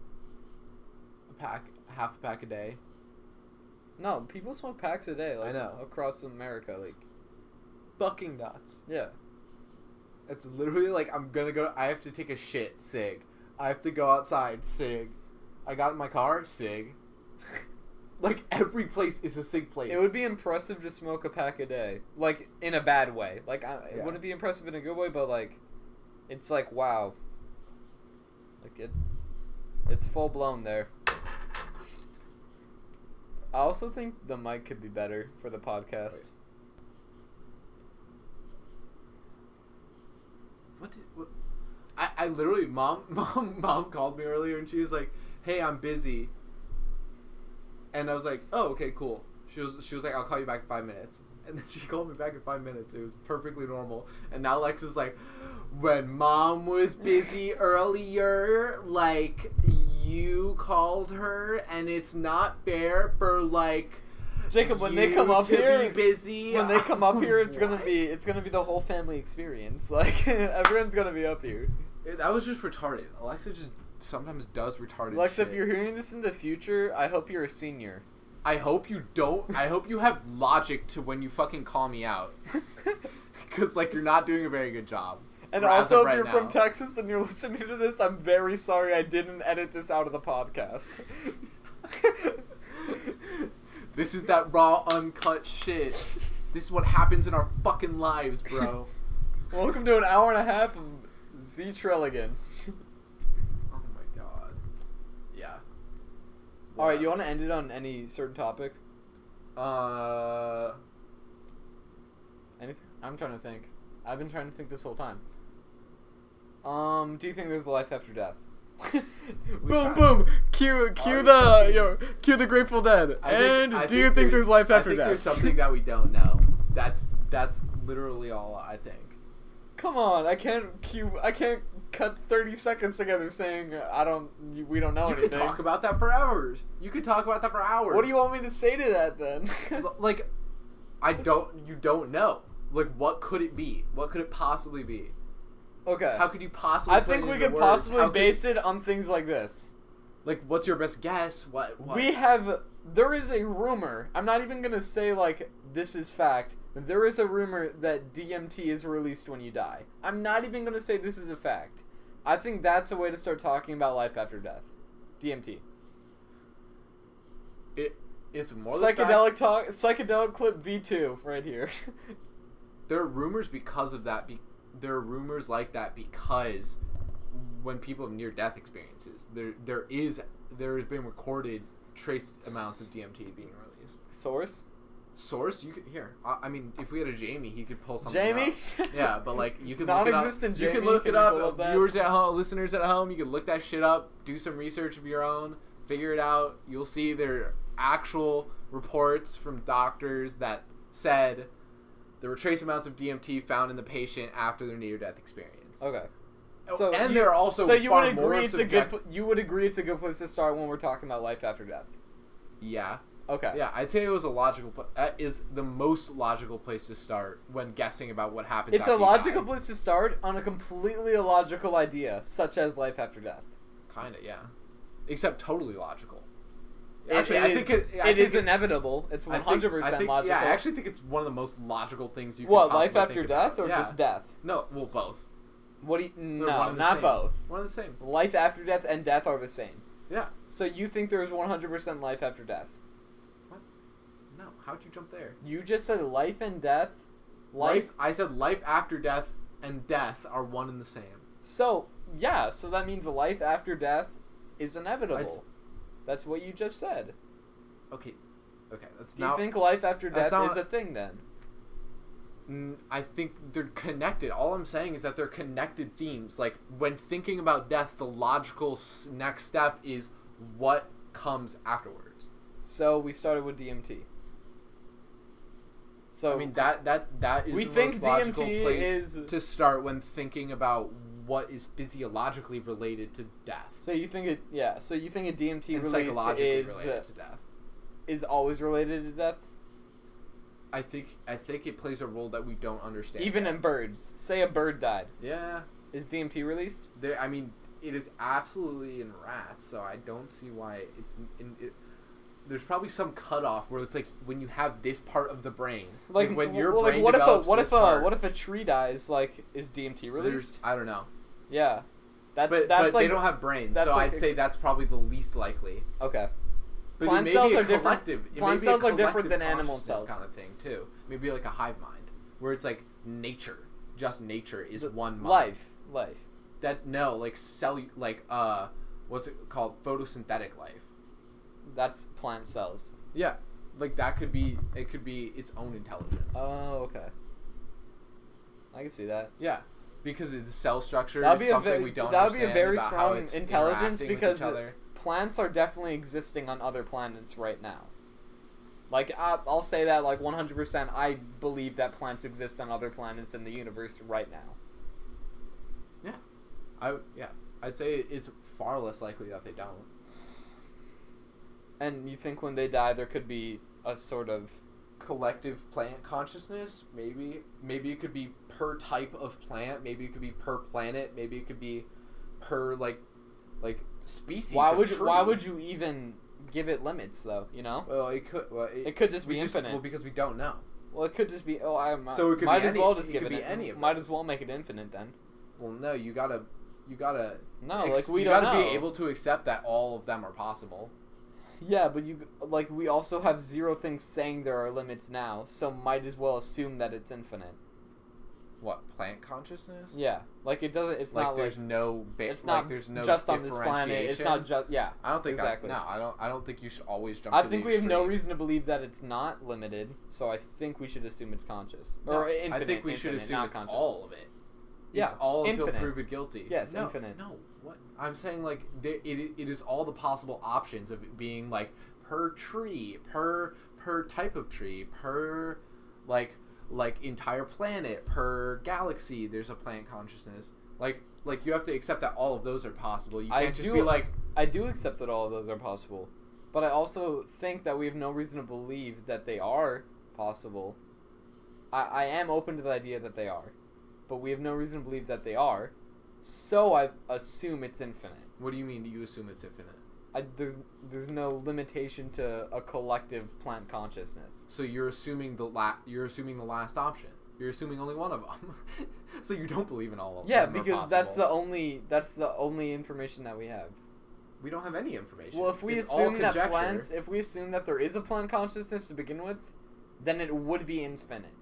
a pack, half a pack a day. No, people smoke packs a day. Like, I know. across America. Like, Fucking nuts. yeah. It's literally like I'm gonna go. I have to take a shit. Sig. I have to go outside. Sig. I got in my car. Sig. like every place is a sig place. It would be impressive to smoke a pack a day, like in a bad way. Like I, it Yeah. wouldn't be impressive in a good way, but like, it's like wow. Like it, it's full blown there. I also think the mic could be better for the podcast. What did what? I, I literally mom mom mom called me earlier and she was like, "Hey, I'm busy." And I was like, "Oh, okay, cool." She was she was like, "I'll call you back in five minutes." And then she called me back in five minutes. It was perfectly normal. And now Lex is like, "When mom was busy earlier, like you called her, and it's not fair for like." Jacob, when they come up here, be busy. when they come up here, it's gonna be it's gonna be the whole family experience. Like everyone's gonna be up here. That was just retarded. Alexa just sometimes does retarded. Alexa, shit. if you're hearing this in the future, I hope you're a senior. I hope you don't. I hope you have logic to when you fucking call me out. Because like you're not doing a very good job. And also, if right you're now. from Texas and you're listening to this, I'm very sorry I didn't edit this out of the podcast. This is that raw, uncut shit. This is what happens in our fucking lives, bro. Welcome to an hour and a half of Z Trilligan. oh my god. Yeah. All right, you want to end it on any certain topic? Uh. Anything? I'm trying to think. I've been trying to think this whole time. Um, do you think there's a life after death? boom, boom. Cue, cue the you yo, cue the Grateful Dead. I and do you think there's life after that? I think death? There's something that we don't know. That's that's literally all I think. Come on, I can't cue. I can't cut 30 seconds together saying I don't. We don't know You anything. could talk about that for hours. You could talk about that for hours. What do you want me to say to that then? Like I don't you don't know. Like what could it be? What could it possibly be? Okay. How could you possibly I think we could words? possibly How could- base it on things like this. like what's your best guess? What, what? We have. There is a rumor. I'm not even gonna say like this is fact. There is a rumor that DMT is released when you die. I'm not even gonna say this is a fact. I think that's a way to start talking about life after death. DMT. it it's more Psychedelic talk. Psychedelic clip V2 right here. there are rumors because of that. Be, there are rumors like that because when people have near death experiences, there there is there has been recorded trace amounts of DMT being released. Source. Source, you could here. I, I mean, if we had a Jamie, he could pull something. Jamie. up. Yeah, but like you can look it up. Non-existent You can look it up. up? Viewers at home, listeners at home, you can look that shit up. Do some research of your own. Figure it out. You'll see there are actual reports from doctors that said there were trace amounts of DMT found in the patient after their near-death experience. Okay. Oh, So and you- there are also so you would agree it's a good you would agree it's a good place to start when we're talking about life after death. yeah, Okay. yeah. I'd say it was a logical. Pl- that is the most logical place to start when guessing about what happens. It's a logical die. place to start on a completely illogical idea, such as life after death. Kinda, yeah. Except totally logical. It- Actually, it I is- think it, I it think is inevitable. It's one hundred percent logical. Yeah, I actually think it's one of the most logical things you. Can what life after think about. death or Yeah. just death? No, well, both. What do you? They're No, one and the not same. both. One of the same. Life after death and death are the same. Yeah. So you think there is one hundred percent life after death? What? No, how'd you jump there? You just said life and death. Life. Life. I said life after death and death are one and the same. So yeah, so that means life after death is inevitable. It's- That's what you just said. Okay. Okay. That's Do you not. think life after that's death not- is a thing then? Mm, I think they're connected. All I'm saying is that they're connected themes. Like when thinking about death, the logical s- next step is what comes afterwards. So we started with DMT. So I mean that that that is We the think most logical DMT place is- to start when thinking about what is physiologically related to death So you think it? Yeah. So you think a DMT and release is related uh, to death. is always related to death, I think I think it plays a role that we don't understand. even yet. in birds. Say a bird died. yeah, Is DMT released? there. I mean, it is absolutely in rats, so I don't see why it's in. It, there's probably some cutoff where it's like when you have this part of the brain, Like when your well, brain like what if a what if a part, what if a tree dies? Like is DMT released? I don't know, Yeah. That but that's but like they don't have brains, so like I'd say that's probably the least likely. okay. But Plant cells are different- collective- it may plant cells are different than animal cells. kind of thing too. Maybe like a hive mind, where it's like nature, just nature is The- one mind. Life, life. That's no like cell like uh what's it called photosynthetic life. That's plant cells. Yeah, like that could be it could be its own intelligence. Oh, okay. I can see that. yeah, because the cell structure That'd is be a something very- we don't. that'd be a very strong intelligence because. Plants are definitely existing on other planets right now. Like I, I'll say that like 100%. I believe that plants exist on other planets in the universe right now. Yeah, I yeah, I'd say it's far less likely that they don't. And you think when they die, there could be a sort of collective plant consciousness maybe maybe it could be per type of plant maybe it could be per planet maybe it could be per like like species why would you, why would you even give it limits though? You know, well it could well, it, it could just be just- infinite. well because we don't know well, it could just be. Oh, I might, So it could might be as any- well just it give it be any of Might those. as well make it infinite then. well no you gotta you gotta No, ex- like we you gotta know. be able to accept that all of them are possible Yeah, but you like we also have zero things saying there are limits now, so might as well assume that it's infinite. What plant consciousness Yeah, like it doesn't. It's like not like there's no ba- it's like not there's no just on this planet. It's not just yeah. I don't think exactly. that's, no I don't I don't think you should always jump I think we have no reason to believe that it's not limited, so I think we should assume it's conscious No, or infinite. I think we should assume it's conscious. all of it. Yeah, it's all until infinite. proven guilty. Yes, no, infinite. No, what I'm saying like there, it, it is all the possible options of it being like per tree, per per type of tree, per like like entire planet, per galaxy. There's a plant consciousness. Like like you have to accept that all of those are possible. You I can't just do- be like I do accept that all of those are possible, but I also think that we have no reason to believe that they are possible. I, I am open to the idea that they are, but we have no reason to believe that they are, so I assume it's infinite. what do you mean do you assume it's infinite? I, there's there's no limitation to a collective plant consciousness. So you're assuming the la- you're assuming the last option. You're assuming only one of them. so you don't believe in all of Yeah, them. Yeah, because that's the only that's the only information that we have. we don't have any information. Well, if we It's assume that plants, if we assume that there is a plant consciousness to begin with, then it would be infinite.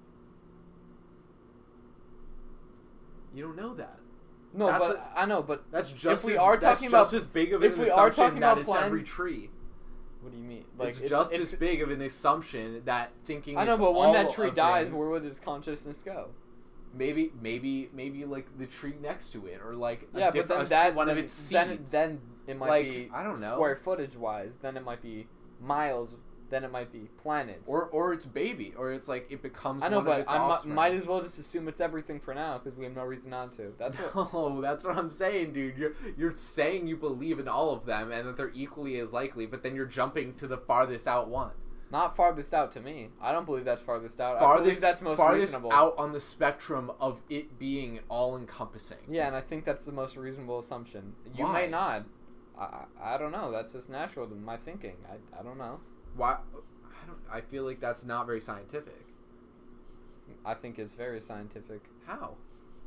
you don't know that. No, That's but a- I know, but That's just if we as, are talking just about- as big of if an we are talking about it's plan- every tree. what do you mean? Like it's, just as big of an assumption that thinking. I know, it's but when that tree dies, things- where would its consciousness go? maybe maybe maybe like the tree next to it or like Yeah, but then that one then, of its then seeds. then it might Like, be I don't know. square footage wise. Then it might be miles. Then it might be planets. or or its baby or it's like it becomes. I know, one of but I might as well just assume it's everything for now because we have no reason not to. That's what. No, that's what I'm saying, dude. You're you're saying you believe in all of them and that they're equally as likely, but then you're jumping to the farthest out one. Not farthest out to me. I don't believe that's farthest out. I believe Farthest that's most farthest reasonable. out on the spectrum of it being all encompassing. Yeah, and I think that's the most reasonable assumption. You Why? may not. I, I I don't know. That's just natural to my thinking. I, I don't know. Why? I don't. I feel like that's not very scientific. I think it's very scientific. How?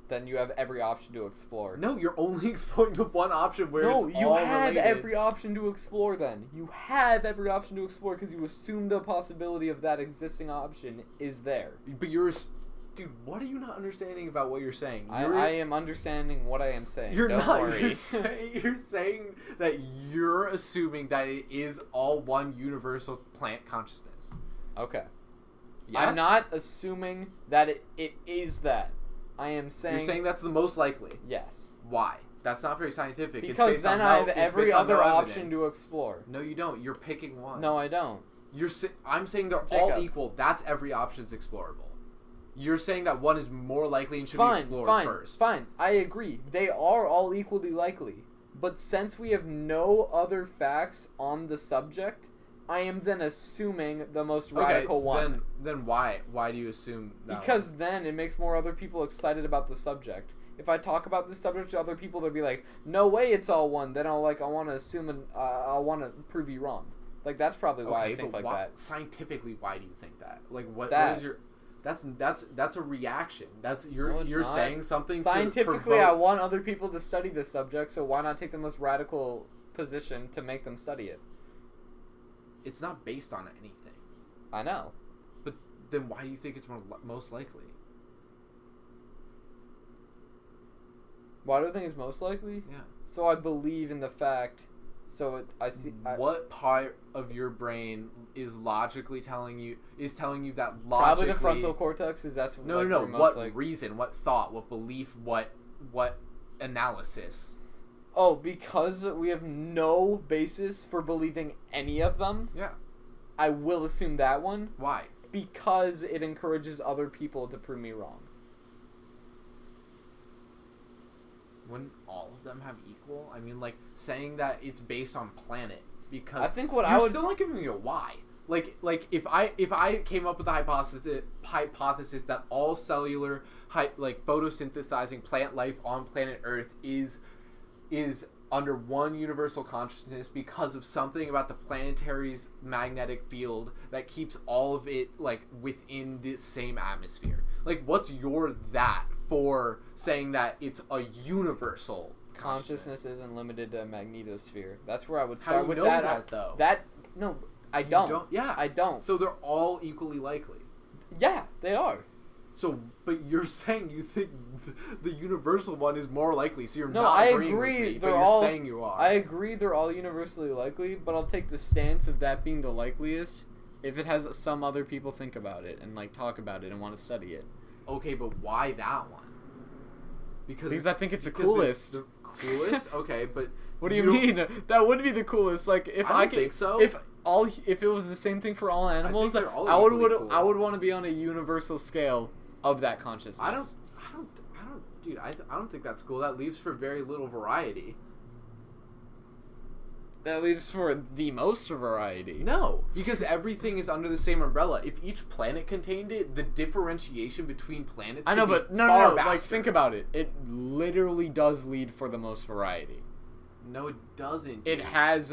Then you have every option to explore. No, you're only exploring the one option where No, it's you have related. every option to explore. Then you have every option to explore because you assume the possibility of that existing option is there. But you're, dude. What are you not understanding about what you're saying? I, You're, I am understanding what I am saying. You're Don't not. worry. You're saying, you're saying that you're assuming that it is all one universal plant consciousness. okay. Yes? I'm not assuming that it, it is that. I am saying, You're saying that's the most likely. yes. Why? That's not very scientific. Because then I have every other option evidence. to explore. No, you don't. You're picking one. No, I don't. You're. I'm saying they're all equal. That's every option is explorable. You're saying that one is more likely and should be Fine, explored fine, first. fine. I agree. They are all equally likely. But since we have no other facts on the subject, I am then assuming the most radical okay, one. Then, then why? Why do you assume that? because then it makes more other people excited about the subject. If I talk about this subject to other people, they'll be like, "No way, it's all one." Then I'll like, I want to assume and uh, I want to prove you wrong. Like that's probably why okay, I think like why, that. scientifically, why do you think that? Like, what? That. what is your? That's that's that's a reaction. That's you're No, you're not. saying something Scientifically, I want other people to study this subject, so why not take the most radical position to make them study it? it's not based on anything. I know. But then why do you think it's more, most likely? Why do I think it's most likely? Yeah. So I believe in the fact So it, I see. I, what part of your brain is logically telling you is telling you that logically Probably the frontal cortex is that's no like, no no what like, reason what thought what belief what what analysis oh because we have no basis for believing any of them. yeah I will assume that one why because it encourages other people to prove me wrong. wouldn't all of them have equal i mean like saying that it's based on planet because I think what I would still not giving me a why like like if i if i came up with a hypothesis hypothesis that all cellular hy- like photosynthesizing plant life on planet earth is is under one universal consciousness because of something about the planetary's magnetic field that keeps all of it like within this same atmosphere. Like what's your that for saying that it's a universal Consciousness isn't limited to a magnetosphere. That's where I would How start do you with know that. that, though? That no, I You don't. Yeah. I don't. so they're all equally likely. yeah, they are. So, but you're saying you think the universal one is more likely. So you're No, not I agreeing with me, but They're you're all- saying you are. I agree they're all universally likely, but I'll take the stance of that being the likeliest if it has some other people think about it and like talk about it and want to study it. Okay, but why that one? Because Because I think it's the because coolest. the coolest. Okay, but What do you, mean? That would be the coolest. Like if I I, could, think so. If all if it was the same thing for all animals, like, all I would would cool. I would want to be on a universal scale of that consciousness. I don't. I don't. I don't. Dude, I, I don't think that's cool. That leaves for very little variety. That leaves for the most variety. No, because everything is under the same umbrella. If each planet contained it, the differentiation between planets. I know, but no, far no, no. Like, think about it. It literally does lead for the most variety. No, it doesn't. It dude. has.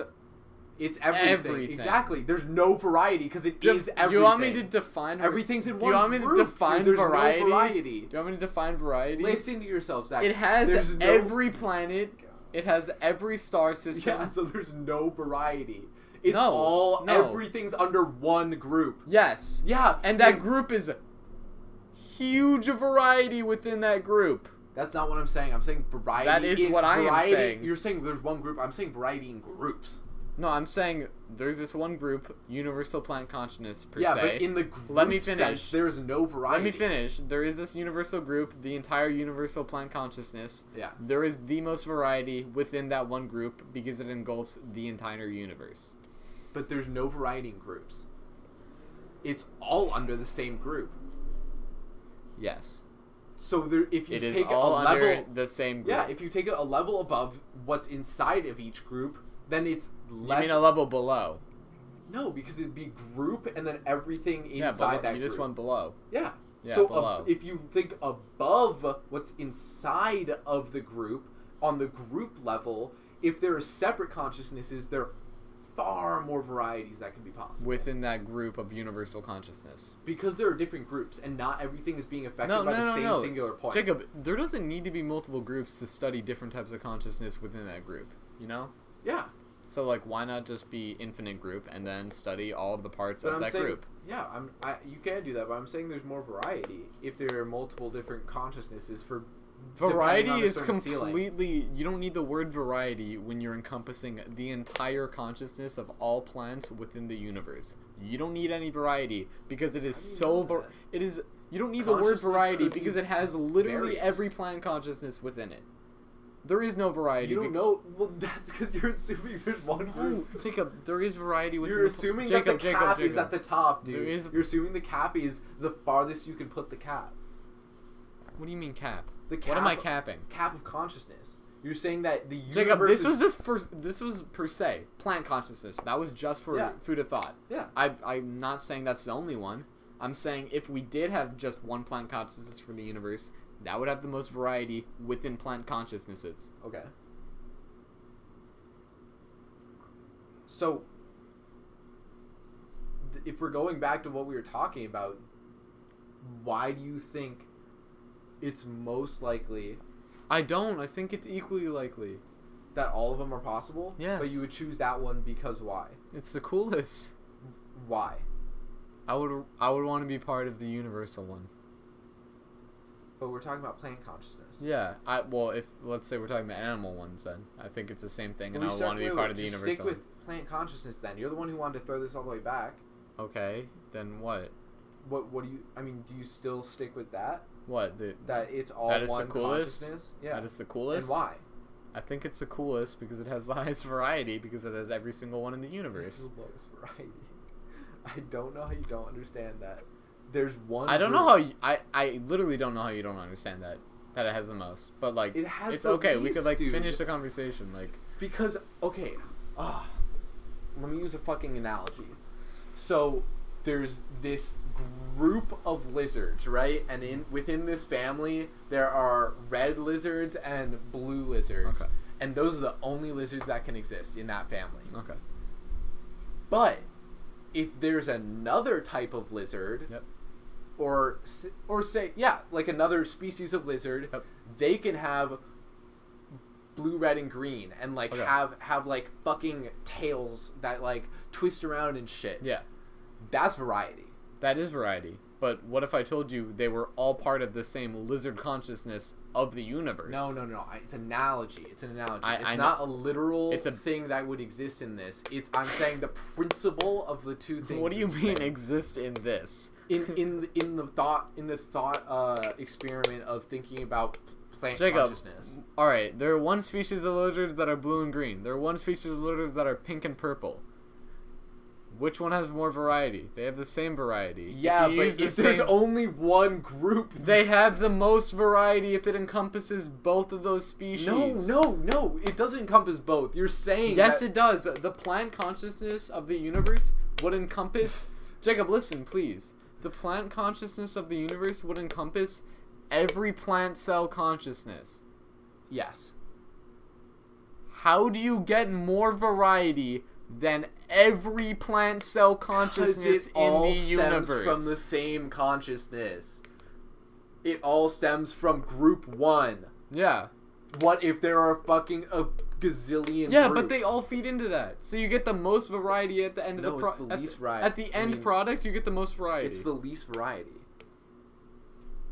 It's everything. everything. Exactly. There's no variety because it is Def- everything. you want me to define? Everything's in one? Do you want me to group, dude. define There's no variety? variety. Do you want me to define variety? Listen to yourself, Zach. It has no- every planet. It has every star system. Yeah, so there's no variety. It's No, all no. everything's under one group. Yes. Yeah, And that group is huge variety within that group. That's not what I'm saying. I'm saying variety. That is in- what I am saying. You're saying there's one group. I'm saying variety in groups. No, I'm saying there's this one group, Universal Plant Consciousness per yeah, se. but in the group Let me sense, finish. there's no variety. Let me finish. There is this universal group, the entire Universal Plant Consciousness. Yeah. There is the most variety within that one group because it engulfs the entire universe. But there's no variety in groups. It's all under the same group. Yes. So there, if you It is take all a under level, the same group. yeah, if you take it a level above what's inside of each group, then it's less. you mean a level below? no, because it'd be group and then everything Yeah, inside below, that you group. just went below. Yeah. Yeah, so uh, ab- if you think above what's inside of the group, on the group level, if there are separate consciousnesses, there are far more varieties that can be possible. Within that group of universal consciousness. because there are different groups and not everything is being affected No, by no, the no, same no. singular point. Jacob, there doesn't need to be multiple groups to study different types of consciousness within that group. You know? Yeah. So like, why not just be infinite group and then study all of the parts But of I'm that saying, group? yeah, I'm, I, you can do that, but I'm saying there's more variety if there are multiple different consciousnesses for Variety depending on a is certain ceiling. completely. You don't need the word variety when you're encompassing the entire consciousness of all plants within the universe. You don't need any variety because it is How do you so. var- it is. You don't need the word variety be because it has literally various. every plant consciousness within it. There is no variety. You don't know. Well, that's because you're assuming there's one group. Jacob, there is variety with. You're assuming Jacob, that the Jacob, cap is at the top, dude. There is- You're assuming the cap is the farthest you can put the cap. What do you mean cap? The cap. What am I capping? Cap of consciousness. You're saying that the universe. Jacob, this is- was just for this was per se plant consciousness. That was just for Yeah. food of thought. Yeah. I I'm not saying that's the only one. I'm saying if we did have just one plant consciousness for the universe, that would have the most variety within plant consciousnesses. Okay. So, th- if we're going back to what we were talking about, why do you think it's most likely I don't. I think it's equally likely. that all of them are possible? Yes. But you would choose that one because why? It's the coolest. Why? I would I would want to be part of the universal one. But we're talking about plant consciousness. Yeah. I well, if let's say we're talking about animal ones, then I think it's the same thing, and I want to be part of the universe. Stick with plant consciousness. Then you're the one who wanted to throw this all the way back. Okay. Then what? What? What do you? I mean, do you still stick with that? What? The, That it's all That is the one coolest? consciousness. Yeah. That is the coolest. And why? I think it's the coolest because it has the highest variety because it has every single one in the universe. The lowest variety. I don't know how you don't understand that. There's one. I don't know how you, I I literally don't know how you don't understand that that it has the most. But like It has it's okay. we could like dude. finish the conversation. Like Because okay, ah, let me use a fucking analogy. So there's this group of lizards, right? And in within this family, there are red lizards and blue lizards, Okay. and those are the only lizards that can exist in that family. okay. But if there's another type of lizard, Yep. Or or say yeah, like another species of lizard, Yep. they can have blue, red, and green, and like Okay. have have like fucking tails that like twist around and shit. Yeah. That's variety. That is variety. But what if I told you they were all part of the same lizard consciousness of the universe? No, no, no. It's an analogy. It's an analogy. I- it's I not a literal It's a- thing that would exist in this. It's I'm saying the principle of the two things. What do you mean same. exist in this? in in the- in the thought in the thought uh experiment of thinking about plant Jacob, consciousness. all right. There are one species of lizards that are blue and green. There are one species of lizards that are pink and purple. Which one has more variety? They have the same variety. Yeah, but the if there's same- only one group, they have the most variety if it encompasses both of those species. no, no, no. It doesn't encompass both. You're saying Yes, that- it does. The plant consciousness of the universe would encompass. Jacob, listen, please. The plant consciousness of the universe would encompass every plant cell consciousness. yes. How do you get more variety than every plant cell consciousness it in all the stems universe? from the same consciousness. It all stems from group one. yeah. What if there are fucking a gazillion? Yeah, groups? but they all feed into that. So you get the most variety at the end No, of the it's the least variety. At the I end mean, product, you get the most variety. It's the least variety.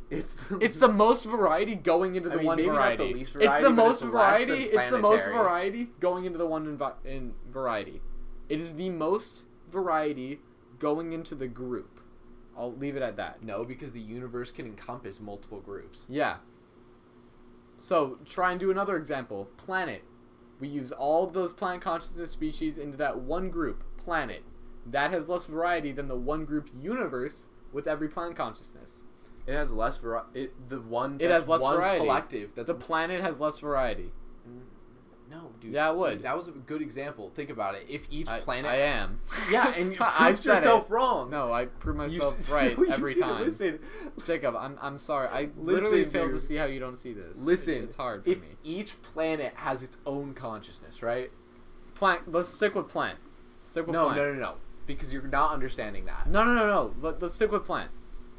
It's the It's the most variety going into I the mean, one variety. the least it's the most variety. It's the most variety going into the one invi- in variety. It is the most variety going into the group. I'll leave it at that. no, because the universe can encompass multiple groups. Yeah. So try and do another example. Planet. We use all of those plant consciousness species into that one group, planet. That has less variety than the one group universe with every plant consciousness. It has less variety. It the one. It has less one variety. Collective. That's The planet has less variety. No, dude. Yeah, it would. That was a good example. Think about it. If each I, planet. I am. Yeah, and you I proved yourself it. wrong. No, I prove myself s- right No, every time. Listen, Jacob, I'm, I'm sorry. I literally Listen, failed to see how you don't see this. listen. It's, it's hard for if me. each planet has its own consciousness, right? Plant. Let's stick with plant. Stick with No, plant. no, no, no. Because you're not understanding that. No, no, no, no. Let, let's stick with plant.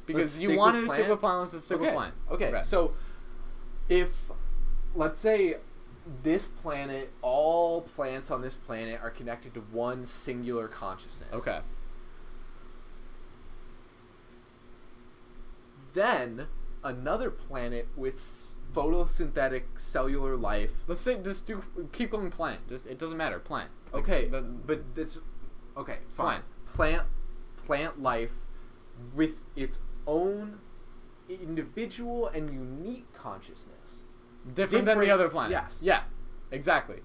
Because Let's you wanted to stick with plant. Let's stick okay. with plant. Okay. So, if let's say this planet, all plants on this planet are connected to one singular consciousness. Okay. Then another planet with photosynthetic cellular life. Let's say just do keep going plant. Just it doesn't matter. Plant. Like, Okay, the- but it's okay. Fine. Plant. Plant, plant life with its own individual and unique consciousness. Different, than the other planet. yes. Yeah. Exactly.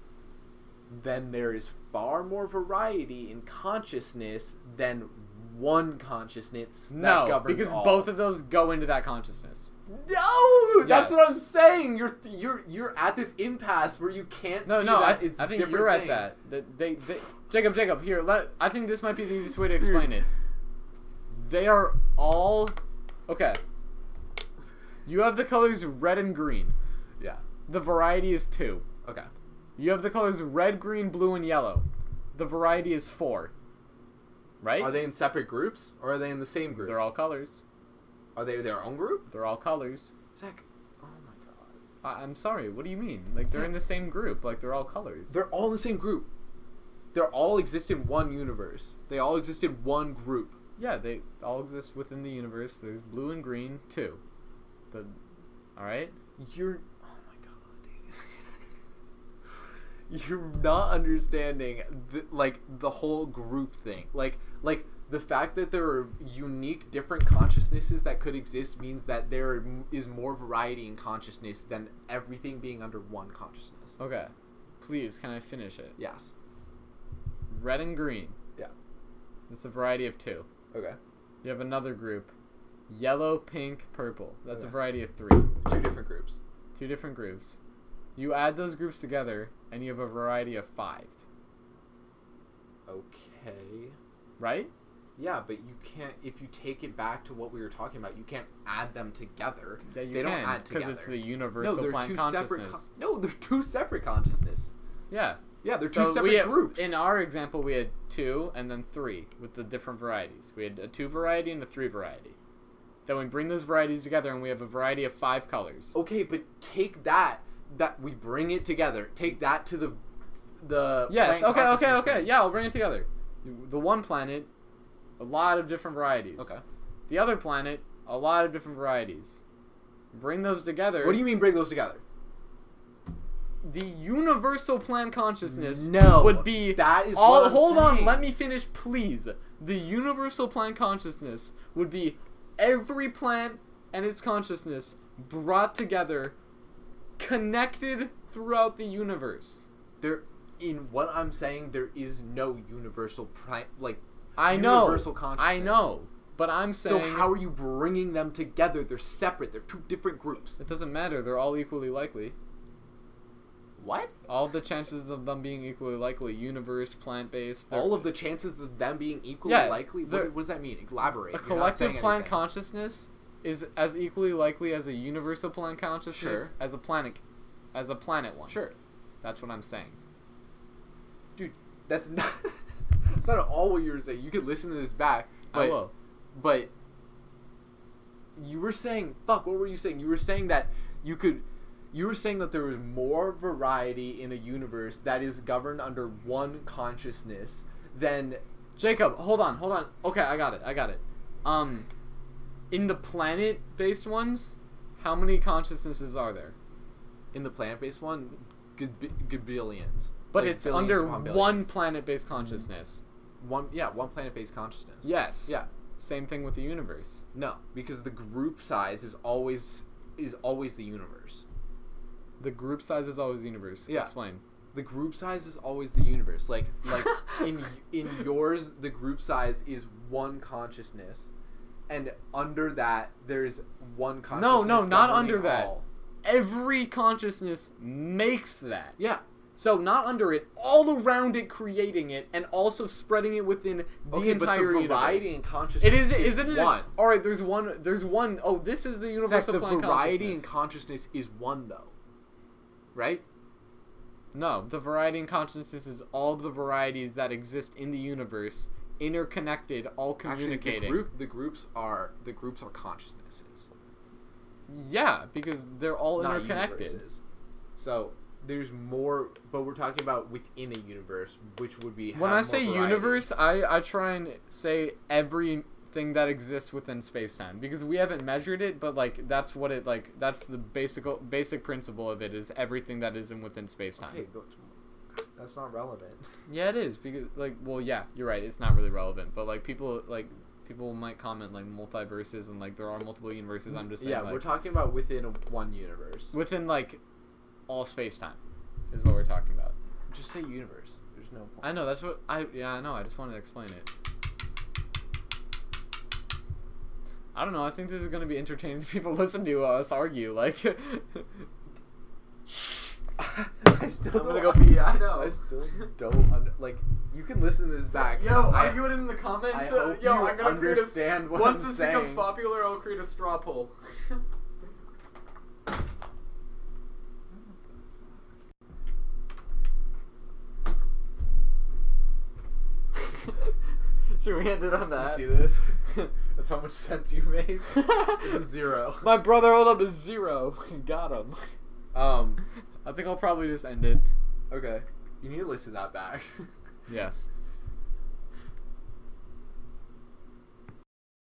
Then there is far more variety in consciousness than one consciousness that No, because all. both of those go into that consciousness. No, that's Yes. what I'm saying. You're you're you're at this impasse where you can't No, see no. I, that it's I think different you're at thing. that. That they, they, Jacob, Jacob. Here, let. I think this might be the easiest way to explain it. They are all okay. You have the colors red and green. The variety is two. Okay. You have the colors red, green, blue, and yellow. The variety is four. Right? Are they in separate groups or are they in the same group? They're all colors. Are they their own group? They're all colors. Zach. Oh my god. I- I'm sorry. What do you mean? Like they're in the same group. Like they're all colors. They're all in the same group. They're all exist in one universe. They all exist in one group. Yeah, they all exist within the universe. There's blue and green too. The All right. You're oh my god. You're not understanding the, like the whole group thing. Like like the fact that there are unique different consciousnesses that could exist means that there is more variety in consciousness than everything being under one consciousness. Okay. Please, can I finish it? Yes. Red and green. Yeah. It's a variety of two. Okay. You have another group. Yellow, pink, purple. That's a variety of three. Two different groups. Two different groups. You add those groups together, and you have a variety of five. Okay. Right? Yeah, but you can't if you take it back to what we were talking about, you can't add them together. Yeah, you they can. don't add together. Because it's the universal no, they're two consciousness. separate. Con- no, they're two separate consciousness. yeah. Yeah, they're So two separate had- groups. In our example, we had two and then three with the different varieties. We had a two variety and a three variety. Then we bring those varieties together, and we have a variety of five colors. okay, but take that that we bring it together. Take that to the the Yes. Okay. Okay. Okay. thing. Yeah, I'll bring it together. The one planet, a lot of different varieties. Okay. The other planet, a lot of different varieties. Bring those together. What do you mean bring those together? The universal plan consciousness No, would be that is all. hold on, let me finish, please. The universal plan consciousness would be every plant and its consciousness brought together, connected throughout the universe. There, in what I'm saying, there is no universal pri- like. I know. Universal consciousness. I know. But I'm saying. So how are you bringing them together? They're separate. They're two different groups. it doesn't matter. They're all equally likely. What? All the chances of them being equally likely, universe, plant based. All of the chances of them being equally Yeah, likely. What, what does that mean? Elaborate. a collective plant anything. consciousness is as equally likely as a universal plant consciousness Sure. as a planet, as a planet one. Sure. That's what I'm saying. dude, that's not that's not all what you were saying. You could listen to this back, but I will. but you were saying fuck. What were you saying? You were saying that you could. You were saying that there was more variety in a universe that is governed under one consciousness than Jacob, hold on, hold on. Okay, I got it. I got it. Um, in the planet-based ones, how many consciousnesses are there? in the planet based one. Good, billions. But Like it's under one planet-based consciousness. Mm-hmm. one. Yeah, one planet-based consciousness. Yes. Yeah. Same thing with the universe. No, because the group size is always is always the universe. The group size is always the universe. Yeah. Explain. the group size is always the universe. Like like in in yours, the group size is one consciousness, and under that there's one consciousness. No, no, not under that. all. Every consciousness makes that. Yeah. So not under it, all around it, creating it, and also spreading it within the Okay, entire but the variety universe. in consciousness It is, is isn't it? one. All right, there's one. There's one oh this is the Zach, universal the plan variety in consciousness. consciousness is one though, right? no, the variety in consciousness is all the varieties that exist in the universe, interconnected, all Actually, communicating. the group the groups are the groups are consciousnesses, Yeah, because they're all not interconnected. universes. So there's more, but we're talking about within a universe, which would be When I say variety. universe, I, I try and say everything that exists within space time because we haven't measured it, but like that's what it like. That's the basic basic principle of it is everything that is in within space time. Okay, that's not relevant. Yeah, it is because like well, yeah, you're right. It's not really relevant, but like people like people might comment like multiverses and like there are multiple universes. I'm just saying yeah, like, we're talking about within one universe. within like all space time is what we're talking about. Just say universe. There's no point. I know that's what I yeah I know. I just wanted to explain it. I don't know. I think this is gonna be entertaining. to People listen to us argue like. I still I'm gonna don't- go pee. I know. I still don't under, like. You can listen to this back. Yo, I, argue it in the comments. I uh, hope yo, you I'm gonna create a understand what Once I'm this becomes saying. popular, I'll create a straw poll. Should we end it on You that? see this? That's how much sense you made. this is zero. My brother rolled up a zero. Got him. Um. I think I'll probably just end it. Okay. You need to listen to that back. Yeah.